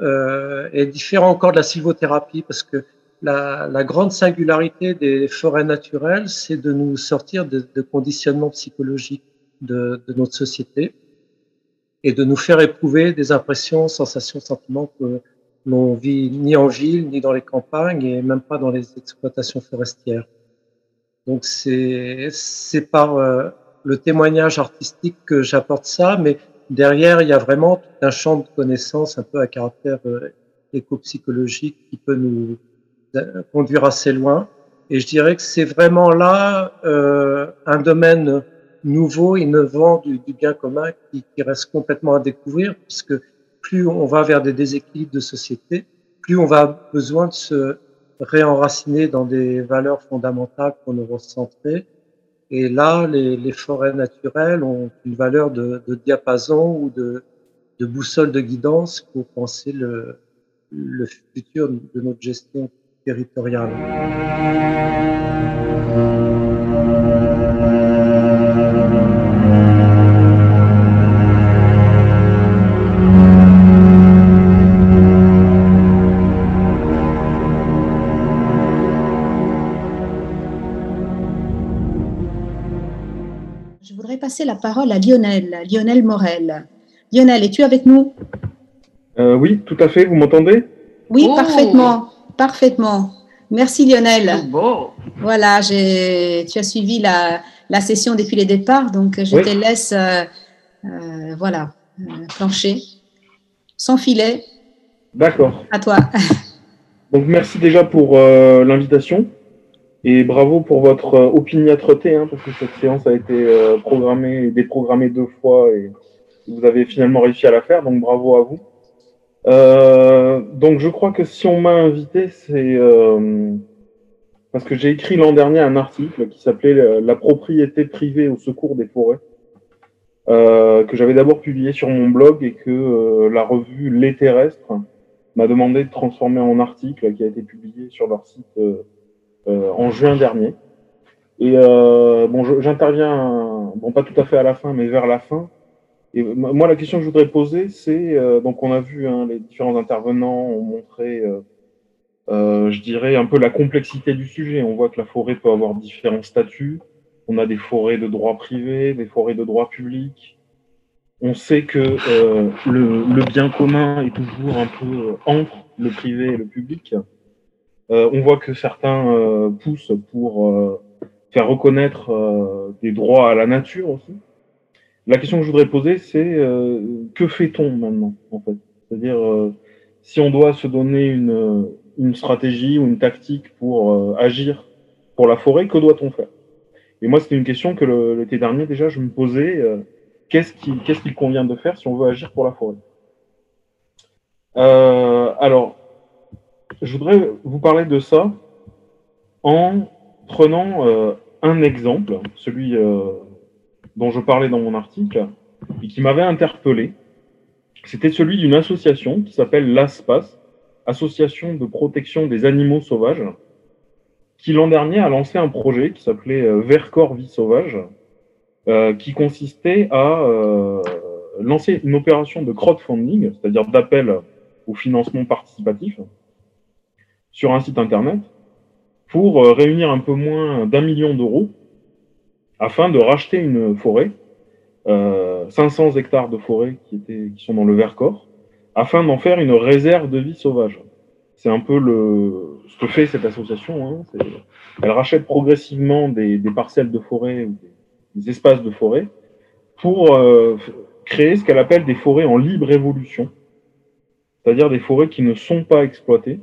euh, est différent encore de la sylvothérapie parce que la, la grande singularité des forêts naturelles, c'est de nous sortir de, de conditionnements psychologiques de, de, notre société et de nous faire éprouver des impressions, sensations, sentiments que l'on vit ni en ville, ni dans les campagnes et même pas dans les exploitations forestières. Donc c'est par euh, le témoignage artistique que j'apporte ça, mais derrière, il y a vraiment tout un champ de connaissances un peu à caractère euh, éco-psychologique qui peut nous euh, conduire assez loin. Et je dirais que c'est vraiment là euh, un domaine nouveau, innovant du, bien commun qui, reste complètement à découvrir, puisque plus on va vers des déséquilibres de société, plus on va besoin de se réenraciner dans des valeurs fondamentales pour nous recentrer et là, les, les, forêts naturelles ont une valeur de, de diapason ou de, de, boussole de guidance pour penser le, le futur de notre gestion territoriale. Passer la parole à Lionel, Lionel Morel. Lionel, es-tu avec nous? Euh, Oui, tout à fait. Vous m'entendez? Oui, oh. parfaitement, parfaitement. Merci Lionel. Oh, voilà, tu as suivi la, la, session depuis le départ, donc je te laisse, euh, euh, voilà, plancher, sans filet. D'accord. À toi. Donc merci déjà pour l'invitation. Et bravo pour votre euh, opiniâtreté, hein, parce que cette séance a été euh, programmée et déprogrammée deux fois et vous avez finalement réussi à la faire, donc bravo à vous. Euh, donc je crois que si on m'a invité, c'est parce que j'ai écrit l'an dernier un article qui s'appelait La propriété privée au secours des forêts, que j'avais d'abord publié sur mon blog et que la revue Les Terrestres m'a demandé de transformer en article qui a été publié sur leur site en juin dernier. Et euh, bon, j'interviens, bon, pas tout à fait à la fin, mais vers la fin. Et moi, la question que je voudrais poser, c'est euh, donc on a vu hein, les différents intervenants ont montré, euh, je dirais un peu la complexité du sujet. On voit que la forêt peut avoir différents statuts. On a des forêts de droit privé, des forêts de droit public. On sait que euh, le, le, bien commun est toujours un peu entre le privé et le public. Euh, on voit que certains euh, poussent pour euh, faire reconnaître des droits à la nature aussi. La question que je voudrais poser, c'est que fait-on maintenant, en fait? C'est-à-dire, si on doit se donner une, une stratégie ou une tactique pour agir pour la forêt, que doit-on faire? Et moi, c'était une question que l'été dernier déjà je me posais. qu'est-ce qu'il qu'est-ce qu'il convient de faire si on veut agir pour la forêt? Euh, Alors, je voudrais vous parler de ça en prenant euh, un exemple, celui euh, dont je parlais dans mon article, et qui m'avait interpellé. C'était celui d'une association qui s'appelle l'ASPAS, association de protection des animaux sauvages, qui l'an dernier a lancé un projet qui s'appelait euh, Vercors Vie Sauvage, euh, qui consistait à euh, lancer une opération de crowdfunding, c'est-à-dire d'appel au financement participatif, sur un site internet, pour réunir un peu moins d'un million d'euros afin de racheter une forêt, 500 hectares de forêt qui, étaient, qui sont dans le Vercors, afin d'en faire une réserve de vie sauvage. C'est un peu le, ce que fait cette association. Hein, elle rachète progressivement des, des, parcelles de forêt ou des, espaces de forêt pour euh, créer ce qu'elle appelle des forêts en libre évolution, c'est-à-dire des forêts qui ne sont pas exploitées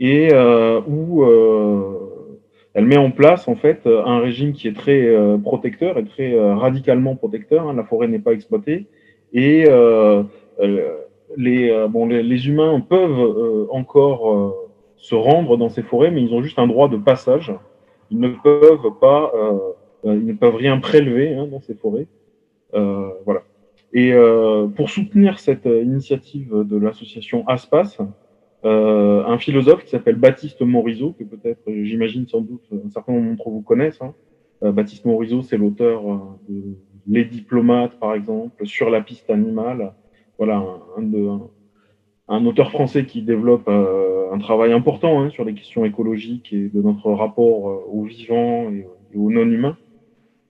et euh, où euh, elle met en place en fait un régime qui est très euh, protecteur et très euh, radicalement protecteur. Hein, la forêt n'est pas exploitée et les, bon, les, les, humains peuvent encore se rendre dans ces forêts, mais ils ont juste un droit de passage. Ils ne peuvent pas, euh, ils ne peuvent rien prélever hein, dans ces forêts. Euh, voilà. Et euh, pour soutenir cette initiative de l'association ASPAS, euh, un philosophe qui s'appelle Baptiste Morisot, que peut-être, j'imagine sans doute, un certain nombre d'entre vous connaissent. Hein. Euh, Baptiste Morisot, c'est l'auteur de Les diplomates, par exemple, sur la piste animale. Voilà, un, de, un, auteur français qui développe euh, un travail important hein, sur les questions écologiques et de notre rapport euh, aux vivants et, aux non-humains,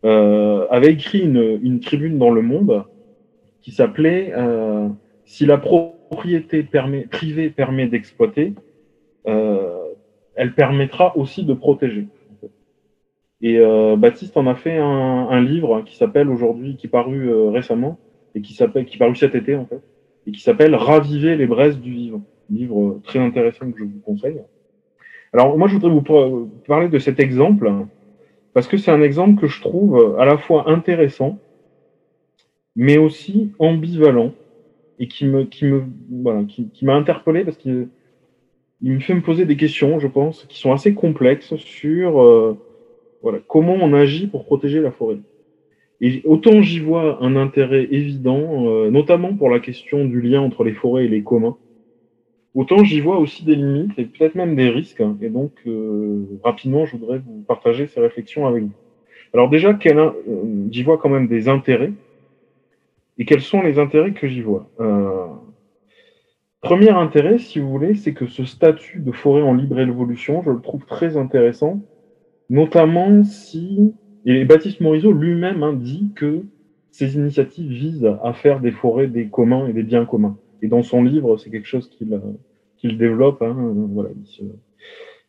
euh, avait écrit une, une, tribune dans Le Monde qui s'appelait euh, Si la propriété permet, privée permet d'exploiter, euh, elle permettra aussi de protéger. Et Baptiste en a fait un, un livre qui s'appelle aujourd'hui, qui est paru récemment et qui s'appelle, qui est paru cet été en fait, et qui s'appelle Raviver les braises du vivant. livre très intéressant que je vous conseille. Alors moi, je voudrais vous parler de cet exemple parce que c'est un exemple que je trouve à la fois intéressant, mais aussi ambivalent et qui me, qui me, voilà, qui, m'a interpellé parce qu'il il me fait me poser des questions, je pense, qui sont assez complexes sur euh, voilà, comment on agit pour protéger la forêt. Et autant j'y vois un intérêt évident, euh, notamment pour la question du lien entre les forêts et les communs, autant j'y vois aussi des limites et peut-être même des risques. Hein. et donc, euh, rapidement, je voudrais vous partager ces réflexions avec vous. Alors déjà, j'y vois quand même des intérêts. Et quels sont les intérêts que j'y vois? Euh, Premier intérêt, si vous voulez, c'est que ce statut de forêt en libre évolution, je le trouve très intéressant, notamment si et Baptiste Morisot lui-même hein, dit que ces initiatives visent à faire des forêts des communs et des biens communs. Et dans son livre, c'est quelque chose qu'il qu'il développe. Hein, voilà,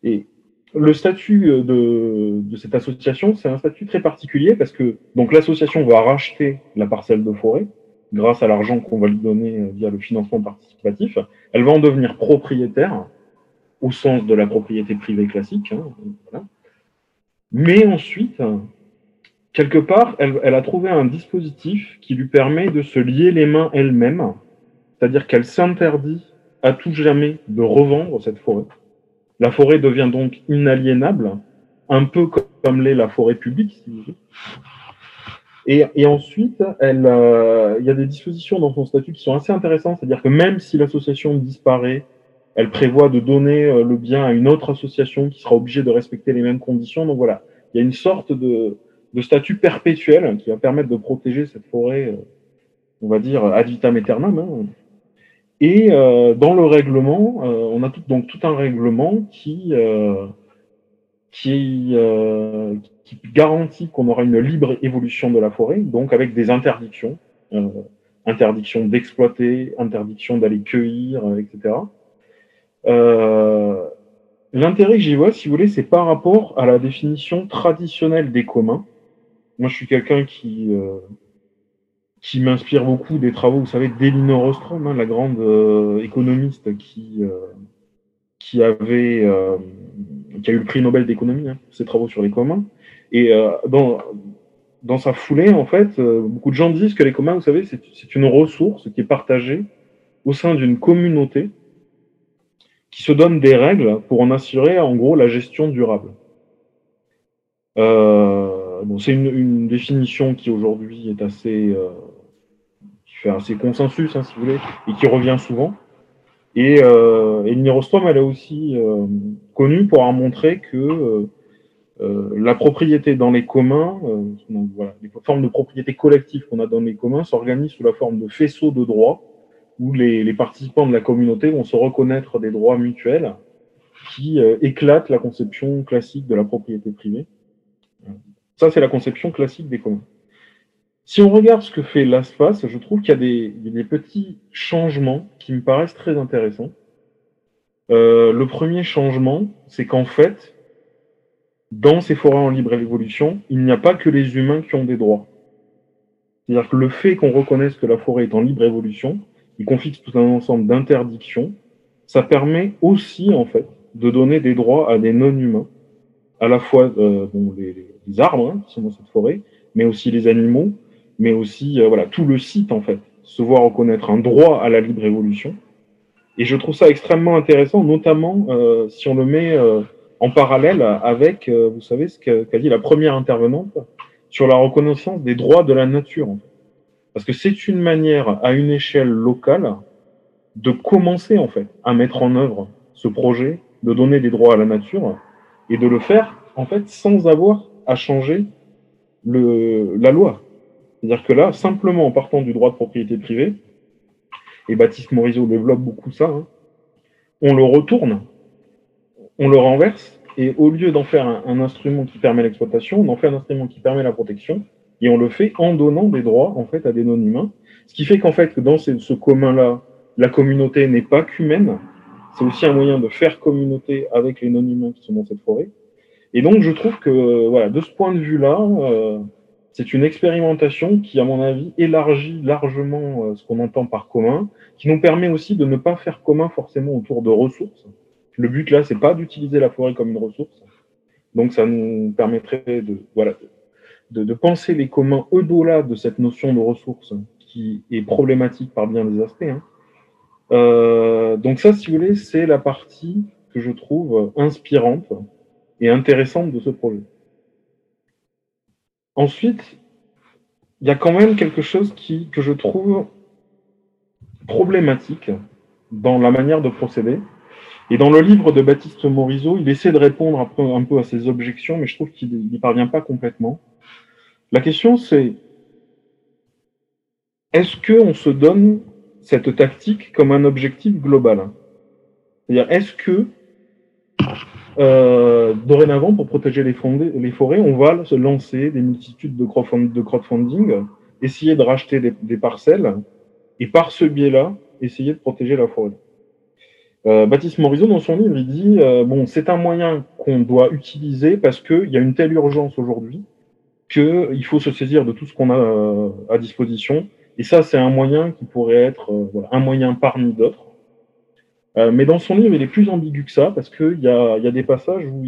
Et le statut de, de cette association, c'est un statut très particulier parce que l'association va racheter la parcelle de forêt grâce à l'argent qu'on va lui donner via le financement participatif. Elle va en devenir propriétaire au sens de la propriété privée classique. Hein. Mais ensuite, quelque part, elle, a trouvé un dispositif qui lui permet de se lier les mains elle-même, c'est-à-dire qu'elle s'interdit à tout jamais de revendre cette forêt. La forêt devient donc inaliénable, un peu comme l'est la forêt publique, si vous voulez. Et, ensuite, euh, il y a des dispositions dans son statut qui sont assez intéressantes, c'est-à-dire que même si l'association disparaît, elle prévoit de donner euh, le bien à une autre association qui sera obligée de respecter les mêmes conditions. Donc voilà, il y a une sorte de, statut perpétuel qui va permettre de protéger cette forêt, euh, on va dire, ad vitam aeternam. Hein. Et dans le règlement, on a tout, donc tout un règlement qui, qui, qui garantit qu'on aura une libre évolution de la forêt, donc avec des interdictions, euh, interdiction d'exploiter, interdiction d'aller cueillir, etc. L'intérêt que j'y vois, si vous voulez, c'est par rapport à la définition traditionnelle des communs, moi, je suis quelqu'un qui, euh, qui m'inspire beaucoup des travaux, vous savez, d'Elinor Ostrom, hein, la grande euh, économiste qui, euh, qui avait euh, qui a eu le prix Nobel d'économie hein, pour ses travaux sur les communs. Et euh, dans, dans sa foulée, en fait, euh, beaucoup de gens disent que les communs, vous savez, c'est une ressource qui est partagée au sein d'une communauté qui se donne des règles pour en assurer, en gros, la gestion durable. Euh, bon, c'est une, une, définition qui aujourd'hui est assez, euh, qui fait assez consensus, hein, si vous voulez, et qui revient souvent. Et, euh, elle est aussi euh, connue pour avoir montré que euh, euh, la propriété dans les communs, donc, voilà, les formes de propriété collective qu'on a dans les communs s'organisent sous la forme de faisceaux de droits, où les, les, participants de la communauté vont se reconnaître des droits mutuels qui éclatent la conception classique de la propriété privée. Ça, c'est la conception classique des communs. Si on regarde ce que fait l'ASPAS, je trouve qu'il y, a des petits changements qui me paraissent très intéressants. Euh, le premier changement, c'est qu'en fait, dans ces forêts en libre évolution, il n'y a pas que les humains qui ont des droits. C'est-à-dire que le fait qu'on reconnaisse que la forêt est en libre évolution, y qu'on fixe tout un ensemble d'interdictions, ça permet aussi, en fait, de donner des droits à des non-humains, à la fois euh, les, arbres hein, qui sont dans cette forêt, mais aussi les animaux, mais aussi euh, voilà tout le site en fait, se voir reconnaître un droit à la libre évolution. Et je trouve ça extrêmement intéressant, notamment euh, si on le met en parallèle avec, vous savez, ce qu'a dit la première intervenante sur la reconnaissance des droits de la nature. Parce que c'est une manière, à une échelle locale, de commencer en fait à mettre en œuvre ce projet, de donner des droits à la nature, et de le faire en fait sans avoir à changer le, la loi. C'est-à-dire que là, simplement en partant du droit de propriété privée, et Baptiste Morisot développe beaucoup ça, hein, on le retourne, on le renverse, et au lieu d'en faire un, instrument qui permet l'exploitation, on en fait un instrument qui permet la protection, et on le fait en donnant des droits en fait à des non-humains. Ce qui fait qu'en fait, dans ce, commun-là, la communauté n'est pas qu'humaine, c'est aussi un moyen de faire communauté avec les non-humains qui sont dans cette forêt. Et donc, je trouve que, voilà, de ce point de vue-là, euh, c'est une expérimentation qui, à mon avis, élargit largement euh, ce qu'on entend par commun, qui nous permet aussi de ne pas faire commun forcément autour de ressources. Le but là, c'est pas d'utiliser la forêt comme une ressource. Donc, ça nous permettrait de, voilà, de, penser les communs au-delà de cette notion de ressources qui est problématique par bien des aspects. Hein. Euh, donc ça, si vous voulez, c'est la partie que je trouve inspirante et intéressante de ce projet. Ensuite, il y a quand même quelque chose qui, que je trouve problématique dans la manière de procéder. Et dans le livre de Baptiste Morisot, il essaie de répondre un peu, à ces objections, mais je trouve qu'il n'y parvient pas complètement. La question, c'est est-ce qu'on se donne cette tactique comme un objectif global? C'est-à-dire, est-ce que euh, dorénavant, pour protéger les, les, forêts, on va se lancer des multitudes de, crowdfunding, essayer de racheter des, parcelles, et par ce biais-là, essayer de protéger la forêt? Euh, Baptiste Morisot, dans son livre, il dit euh, bon, c'est un moyen qu'on doit utiliser parce qu'il y a une telle urgence aujourd'hui qu'il faut se saisir de tout ce qu'on a à disposition. Et ça, c'est un moyen qui pourrait être un moyen parmi d'autres euh, mais dans son livre, il est plus ambigu que ça, parce qu'il y a, y a des passages où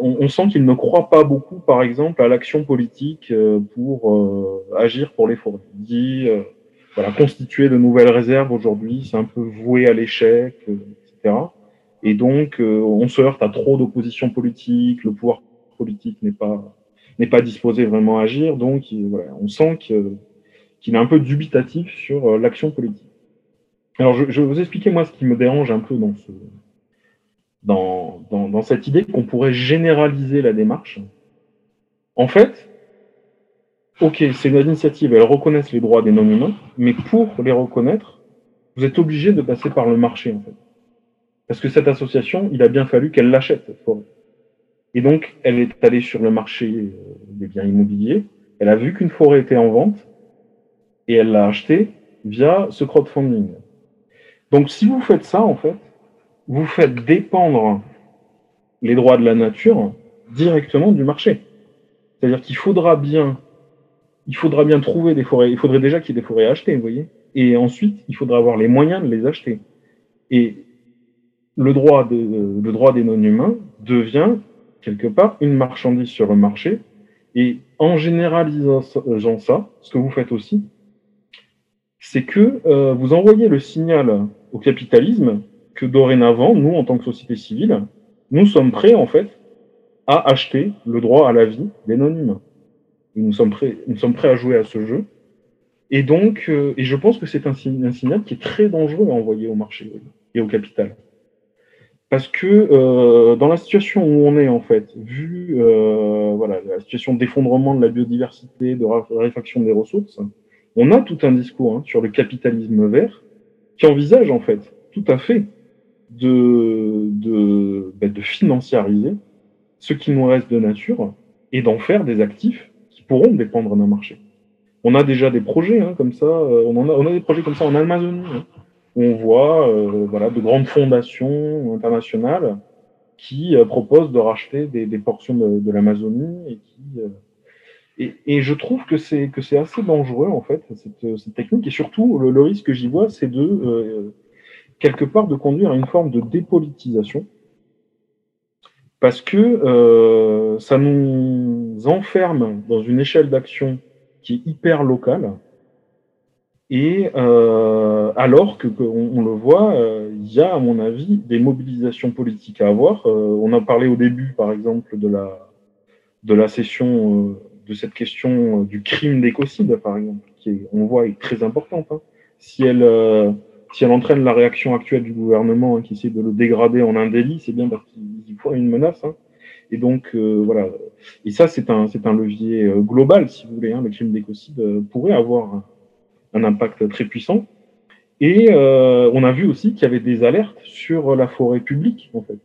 on, sent qu'il ne croit pas beaucoup, par exemple, à l'action politique euh, pour euh, agir pour les forêts. Il dit, voilà, constituer de nouvelles réserves aujourd'hui, c'est un peu voué à l'échec, etc. Et donc, on se heurte à trop d'opposition politique, le pouvoir politique n'est pas n'est pas disposé vraiment à agir, donc voilà, on sent qu'il est un peu dubitatif sur l'action politique. Alors, je, vais vous expliquer, moi, ce qui me dérange un peu dans, ce, dans, dans, cette idée qu'on pourrait généraliser la démarche. En fait, ok, c'est une initiative, elles reconnaissent les droits des non-humains, mais pour les reconnaître, vous êtes obligé de passer par le marché, en fait. Parce que cette association, il a bien fallu qu'elle l'achète, cette forêt. Et donc, elle est allée sur le marché euh, des biens immobiliers, elle a vu qu'une forêt était en vente, et elle l'a achetée via ce crowdfunding. Donc si vous faites ça, en fait, vous faites dépendre les droits de la nature directement du marché. C'est-à-dire qu'il faudra bien, il faudra bien trouver des forêts. Il faudrait déjà qu'il y ait des forêts à acheter, vous voyez. Et ensuite, il faudra avoir les moyens de les acheter. Et le droit, de, le droit des non-humains devient quelque part une marchandise sur le marché. Et en généralisant ça, ce que vous faites aussi, c'est que euh, vous envoyez le signal au capitalisme que dorénavant, nous, en tant que société civile, nous sommes prêts, en fait, à acheter le droit à la vie des non-humains. Nous sommes prêts, nous sommes prêts à jouer à ce jeu. Et donc, euh, et je pense que c'est un, signal qui est très dangereux à envoyer au marché et au capital. Parce que euh, dans la situation où on est, en fait, vu euh, voilà, la situation d'effondrement de la biodiversité, de réfaction des ressources, on a tout un discours hein, sur le capitalisme vert qui envisage, en fait, tout à fait de, de, ben, de financiariser ce qui nous reste de nature et d'en faire des actifs pourront dépendre d'un marché. On a déjà des projets hein, comme ça, euh, on, a, on a des projets comme ça en Amazonie, hein, où on voit euh, voilà, de grandes fondations internationales qui euh, proposent de racheter des, portions de, l'Amazonie et et, je trouve que c'est que c'est assez dangereux en fait cette, technique et surtout le, le risque que j'y vois c'est de quelque part de conduire à une forme de dépolitisation parce que euh, ça nous enferme dans une échelle d'action qui est hyper locale et euh, alors que, on, le voit, euh, il y a à mon avis des mobilisations politiques à avoir. Euh, on a parlé au début, par exemple, de la de la session euh, de cette question du crime d'écocide, par exemple, qui est, on voit est très importante. Hein. Si elle si elle entraîne la réaction actuelle du gouvernement hein, qui essaie de le dégrader en un délit, c'est bien parce qu'il faut une menace. Hein. Et donc euh, voilà. Et ça, c'est un c'est un levier euh, global, si vous voulez. Hein. Le crime d'écocide euh, pourrait avoir un, impact très puissant. Et on a vu aussi qu'il y avait des alertes sur la forêt publique, en fait.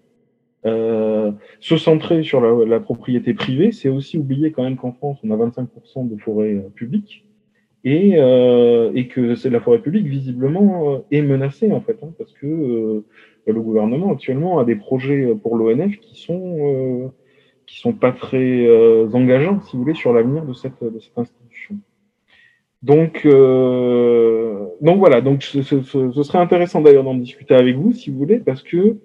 Euh, se centrer sur la, la propriété privée, c'est aussi oublier quand même qu'en France, on a 25% de forêts euh, publiques et, euh, et que c'est la forêt publique visiblement euh, est menacée en fait, hein, parce que euh, le gouvernement actuellement a des projets pour l'ONF qui sont qui sont pas très engageants, si vous voulez, sur l'avenir de cette, de cette institution. Donc, donc voilà, donc ce, ce, ce serait intéressant d'ailleurs d'en discuter avec vous, si vous voulez, parce que euh,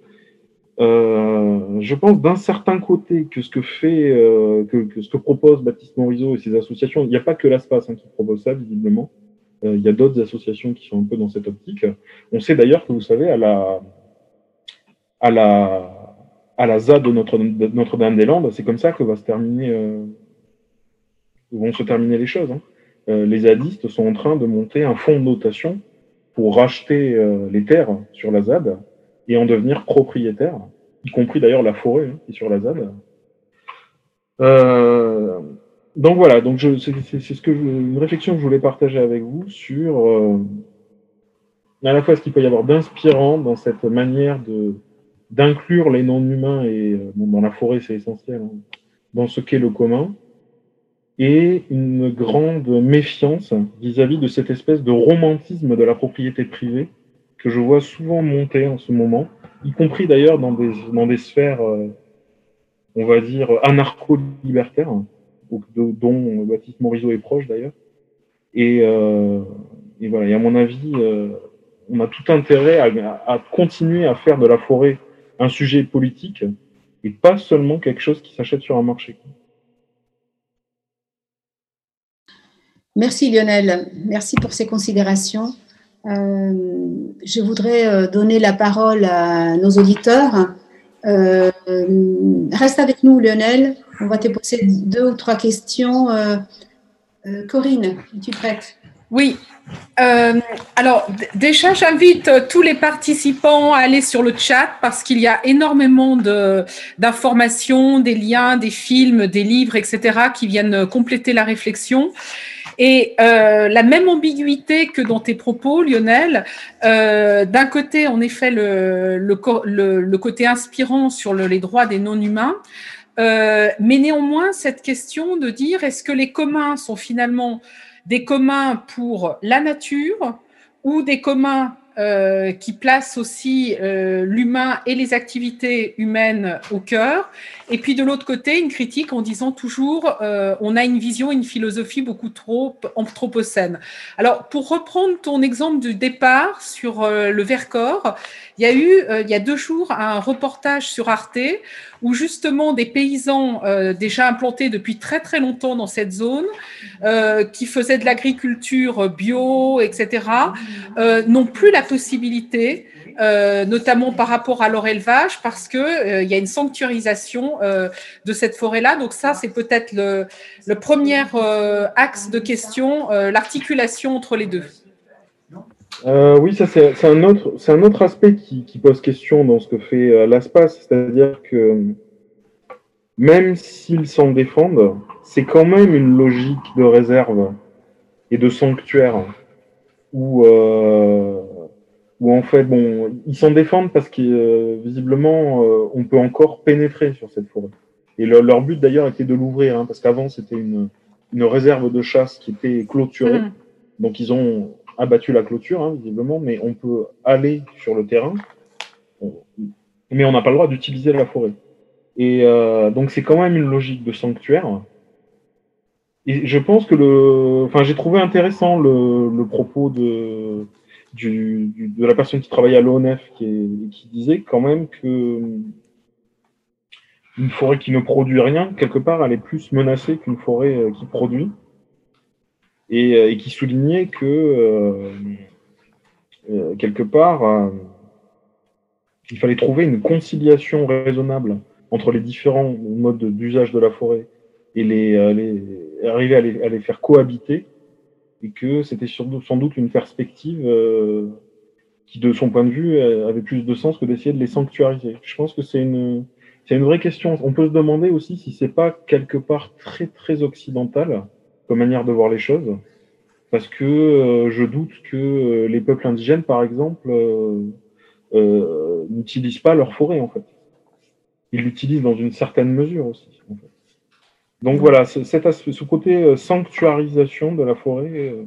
je pense d'un certain côté que ce que fait, euh, que, ce que propose Baptiste Morisot et ses associations, il n'y a pas que l'ASPAS hein, qui propose ça visiblement. Euh, il y a d'autres associations qui sont un peu dans cette optique. On sait d'ailleurs que vous savez à la à la à la ZAD de Notre, Notre-Dame-des-Landes, c'est comme ça que va se terminer euh, vont se terminer les choses. Hein. Euh, les zadistes sont en train de monter un fonds de notation pour racheter les terres sur la ZAD et en devenir propriétaire, y compris d'ailleurs la forêt hein, qui est sur la ZAD. Euh, donc voilà, donc c'est ce que une réflexion que je voulais partager avec vous sur euh, à la fois ce qu'il peut y avoir d'inspirant dans cette manière de d'inclure les non-humains et euh, dans la forêt c'est essentiel hein, dans ce qu'est le commun et une grande méfiance vis-à-vis -vis de cette espèce de romantisme de la propriété privée que je vois souvent monter en ce moment, y compris d'ailleurs dans des, sphères, euh, on va dire, anarcho-libertaires, dont Baptiste Morisot est proche d'ailleurs. Et, euh, voilà, et à mon avis, euh, on a tout intérêt à, continuer à faire de la forêt un sujet politique et pas seulement quelque chose qui s'achète sur un marché. Merci Lionel, merci pour ces considérations. Euh, je voudrais euh, donner la parole à nos auditeurs. Euh, reste avec nous, Lionel. On va te poser deux ou trois questions. Corinne, es-tu prête? Oui. Alors, déjà, j'invite tous les participants à aller sur le chat parce qu'il y a énormément d'informations, des liens, des films, des livres, etc., qui viennent compléter la réflexion. Et euh, la même ambiguïté que dans tes propos, Lionel, euh, d'un côté, en effet, le, le, le, le côté inspirant sur le, les droits des non-humains, euh, mais néanmoins, cette question de dire est-ce que les communs sont finalement des communs pour la nature ou des communs euh, qui placent aussi euh, l'humain et les activités humaines au cœur et puis de l'autre côté, une critique en disant toujours euh, on a une vision, une philosophie beaucoup trop anthropocène. Alors, pour reprendre ton exemple du départ sur le Vercors, il y a eu, euh, il y a deux jours, un reportage sur Arte où justement des paysans euh, déjà implantés depuis très très longtemps dans cette zone, euh, qui faisaient de l'agriculture bio, etc., n'ont plus la possibilité, notamment par rapport à leur élevage, parce que euh, il y a une sanctuarisation de cette forêt-là. Donc ça, c'est peut-être le, premier axe de question, l'articulation entre les deux. Oui, ça c'est un autre, c'est un autre aspect qui, qui, pose question dans ce que fait l'ASPAS, c'est-à-dire que même s'ils s'en défendent, c'est quand même une logique de réserve et de sanctuaire où, euh, où en fait, bon, ils s'en défendent parce que euh, visiblement, euh, on peut encore pénétrer sur cette forêt. Et leur but d'ailleurs était de l'ouvrir, hein, parce qu'avant c'était une, une réserve de chasse qui était clôturée. Mmh. Donc ils ont abattu la clôture, hein, visiblement, mais on peut aller sur le terrain, mais on n'a pas le droit d'utiliser la forêt. Et euh, donc c'est quand même une logique de sanctuaire. Et je pense que le, enfin j'ai trouvé intéressant le, propos de du, de la personne qui travaillait à l'ONF qui, qui disait quand même que une forêt qui ne produit rien quelque part elle est plus menacée qu'une forêt euh, qui produit et, euh, et qui soulignait que euh, quelque part il fallait trouver une conciliation raisonnable entre les différents modes d'usage de la forêt et les, euh, arriver à les, faire cohabiter et que c'était sans doute une perspective euh, qui, de son point de vue, avait plus de sens que d'essayer de les sanctuariser. Je pense que c'est une, c'est une vraie question. On peut se demander aussi si c'est pas quelque part très très occidental comme manière de voir les choses, parce que euh, je doute que les peuples indigènes, par exemple, euh, n'utilisent pas leur forêt en fait il l'utilise dans une certaine mesure aussi. Donc voilà, ce côté euh, sanctuarisation de la forêt, euh,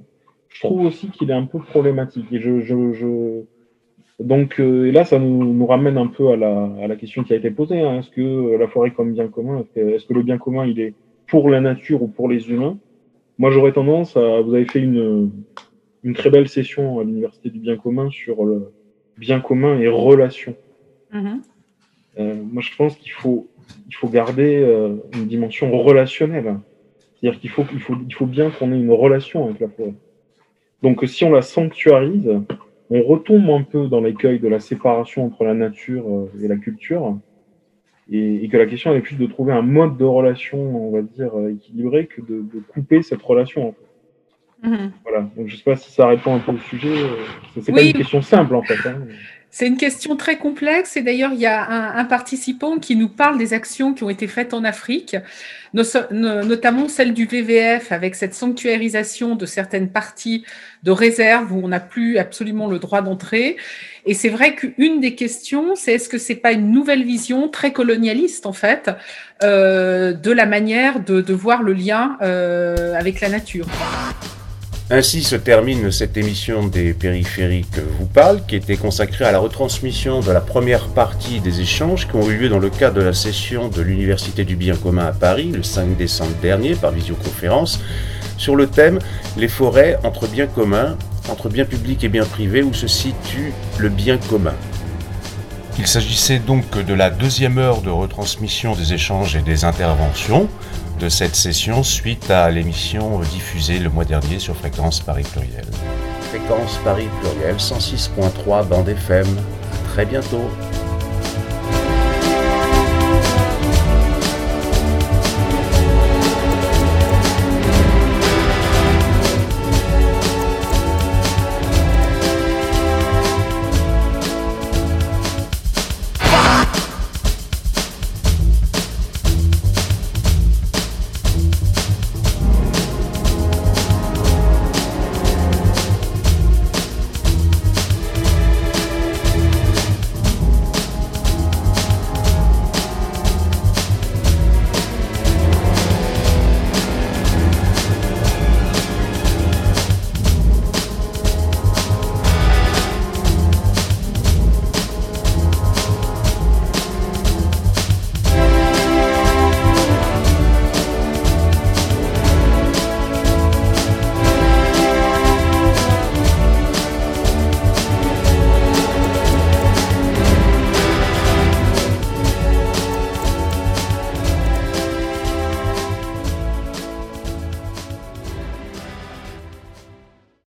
je trouve aussi qu'il est un peu problématique. Et je, je, Donc euh, et là, ça nous, ramène un peu à la, question qui a été posée. Hein. Est-ce que la forêt comme bien commun, est-ce que le bien commun, il est pour la nature ou pour les humains? Moi, j'aurais tendance à... Vous avez fait une, une très belle session à l'Université du bien commun sur le bien commun et relations. Mm-hmm. Euh, moi, je pense qu'il faut, il faut garder euh, une dimension relationnelle. C'est-à-dire qu'il faut, il faut, il faut bien qu'on ait une relation avec la forêt. Donc, si on la sanctuarise, on retombe un peu dans l'écueil de la séparation entre la nature euh, et la culture, et, et, que la question est plus de trouver un mode de relation, on va dire, équilibré, que de, de couper cette relation. En fait. Mm-hmm. Voilà. Donc, je ne sais pas si ça répond un peu au sujet. C'est pas une question simple, en fait. Hein. C'est une question très complexe et d'ailleurs, il y a un, participant qui nous parle des actions qui ont été faites en Afrique, notamment celle du VVF avec cette sanctuarisation de certaines parties de réserve où on n'a plus absolument le droit d'entrer. Et c'est vrai qu'une des questions, c'est est-ce que c'est pas une nouvelle vision très colonialiste en fait euh, de la manière de, voir le lien euh, avec la nature? Ainsi se termine cette émission des périphériques vous parle, qui était consacrée à la retransmission de la première partie des échanges qui ont eu lieu dans le cadre de la session de l'Université du bien commun à Paris le 5 décembre dernier par visioconférence sur le thème Les forêts entre biens communs, entre biens publics et biens privés, où se situe le bien commun. Il s'agissait donc de la deuxième heure de retransmission des échanges et des interventions de cette session suite à l'émission diffusée le mois dernier sur Fréquence Paris Pluriel. Fréquence Paris Pluriel 106.3 bande FM. À très bientôt.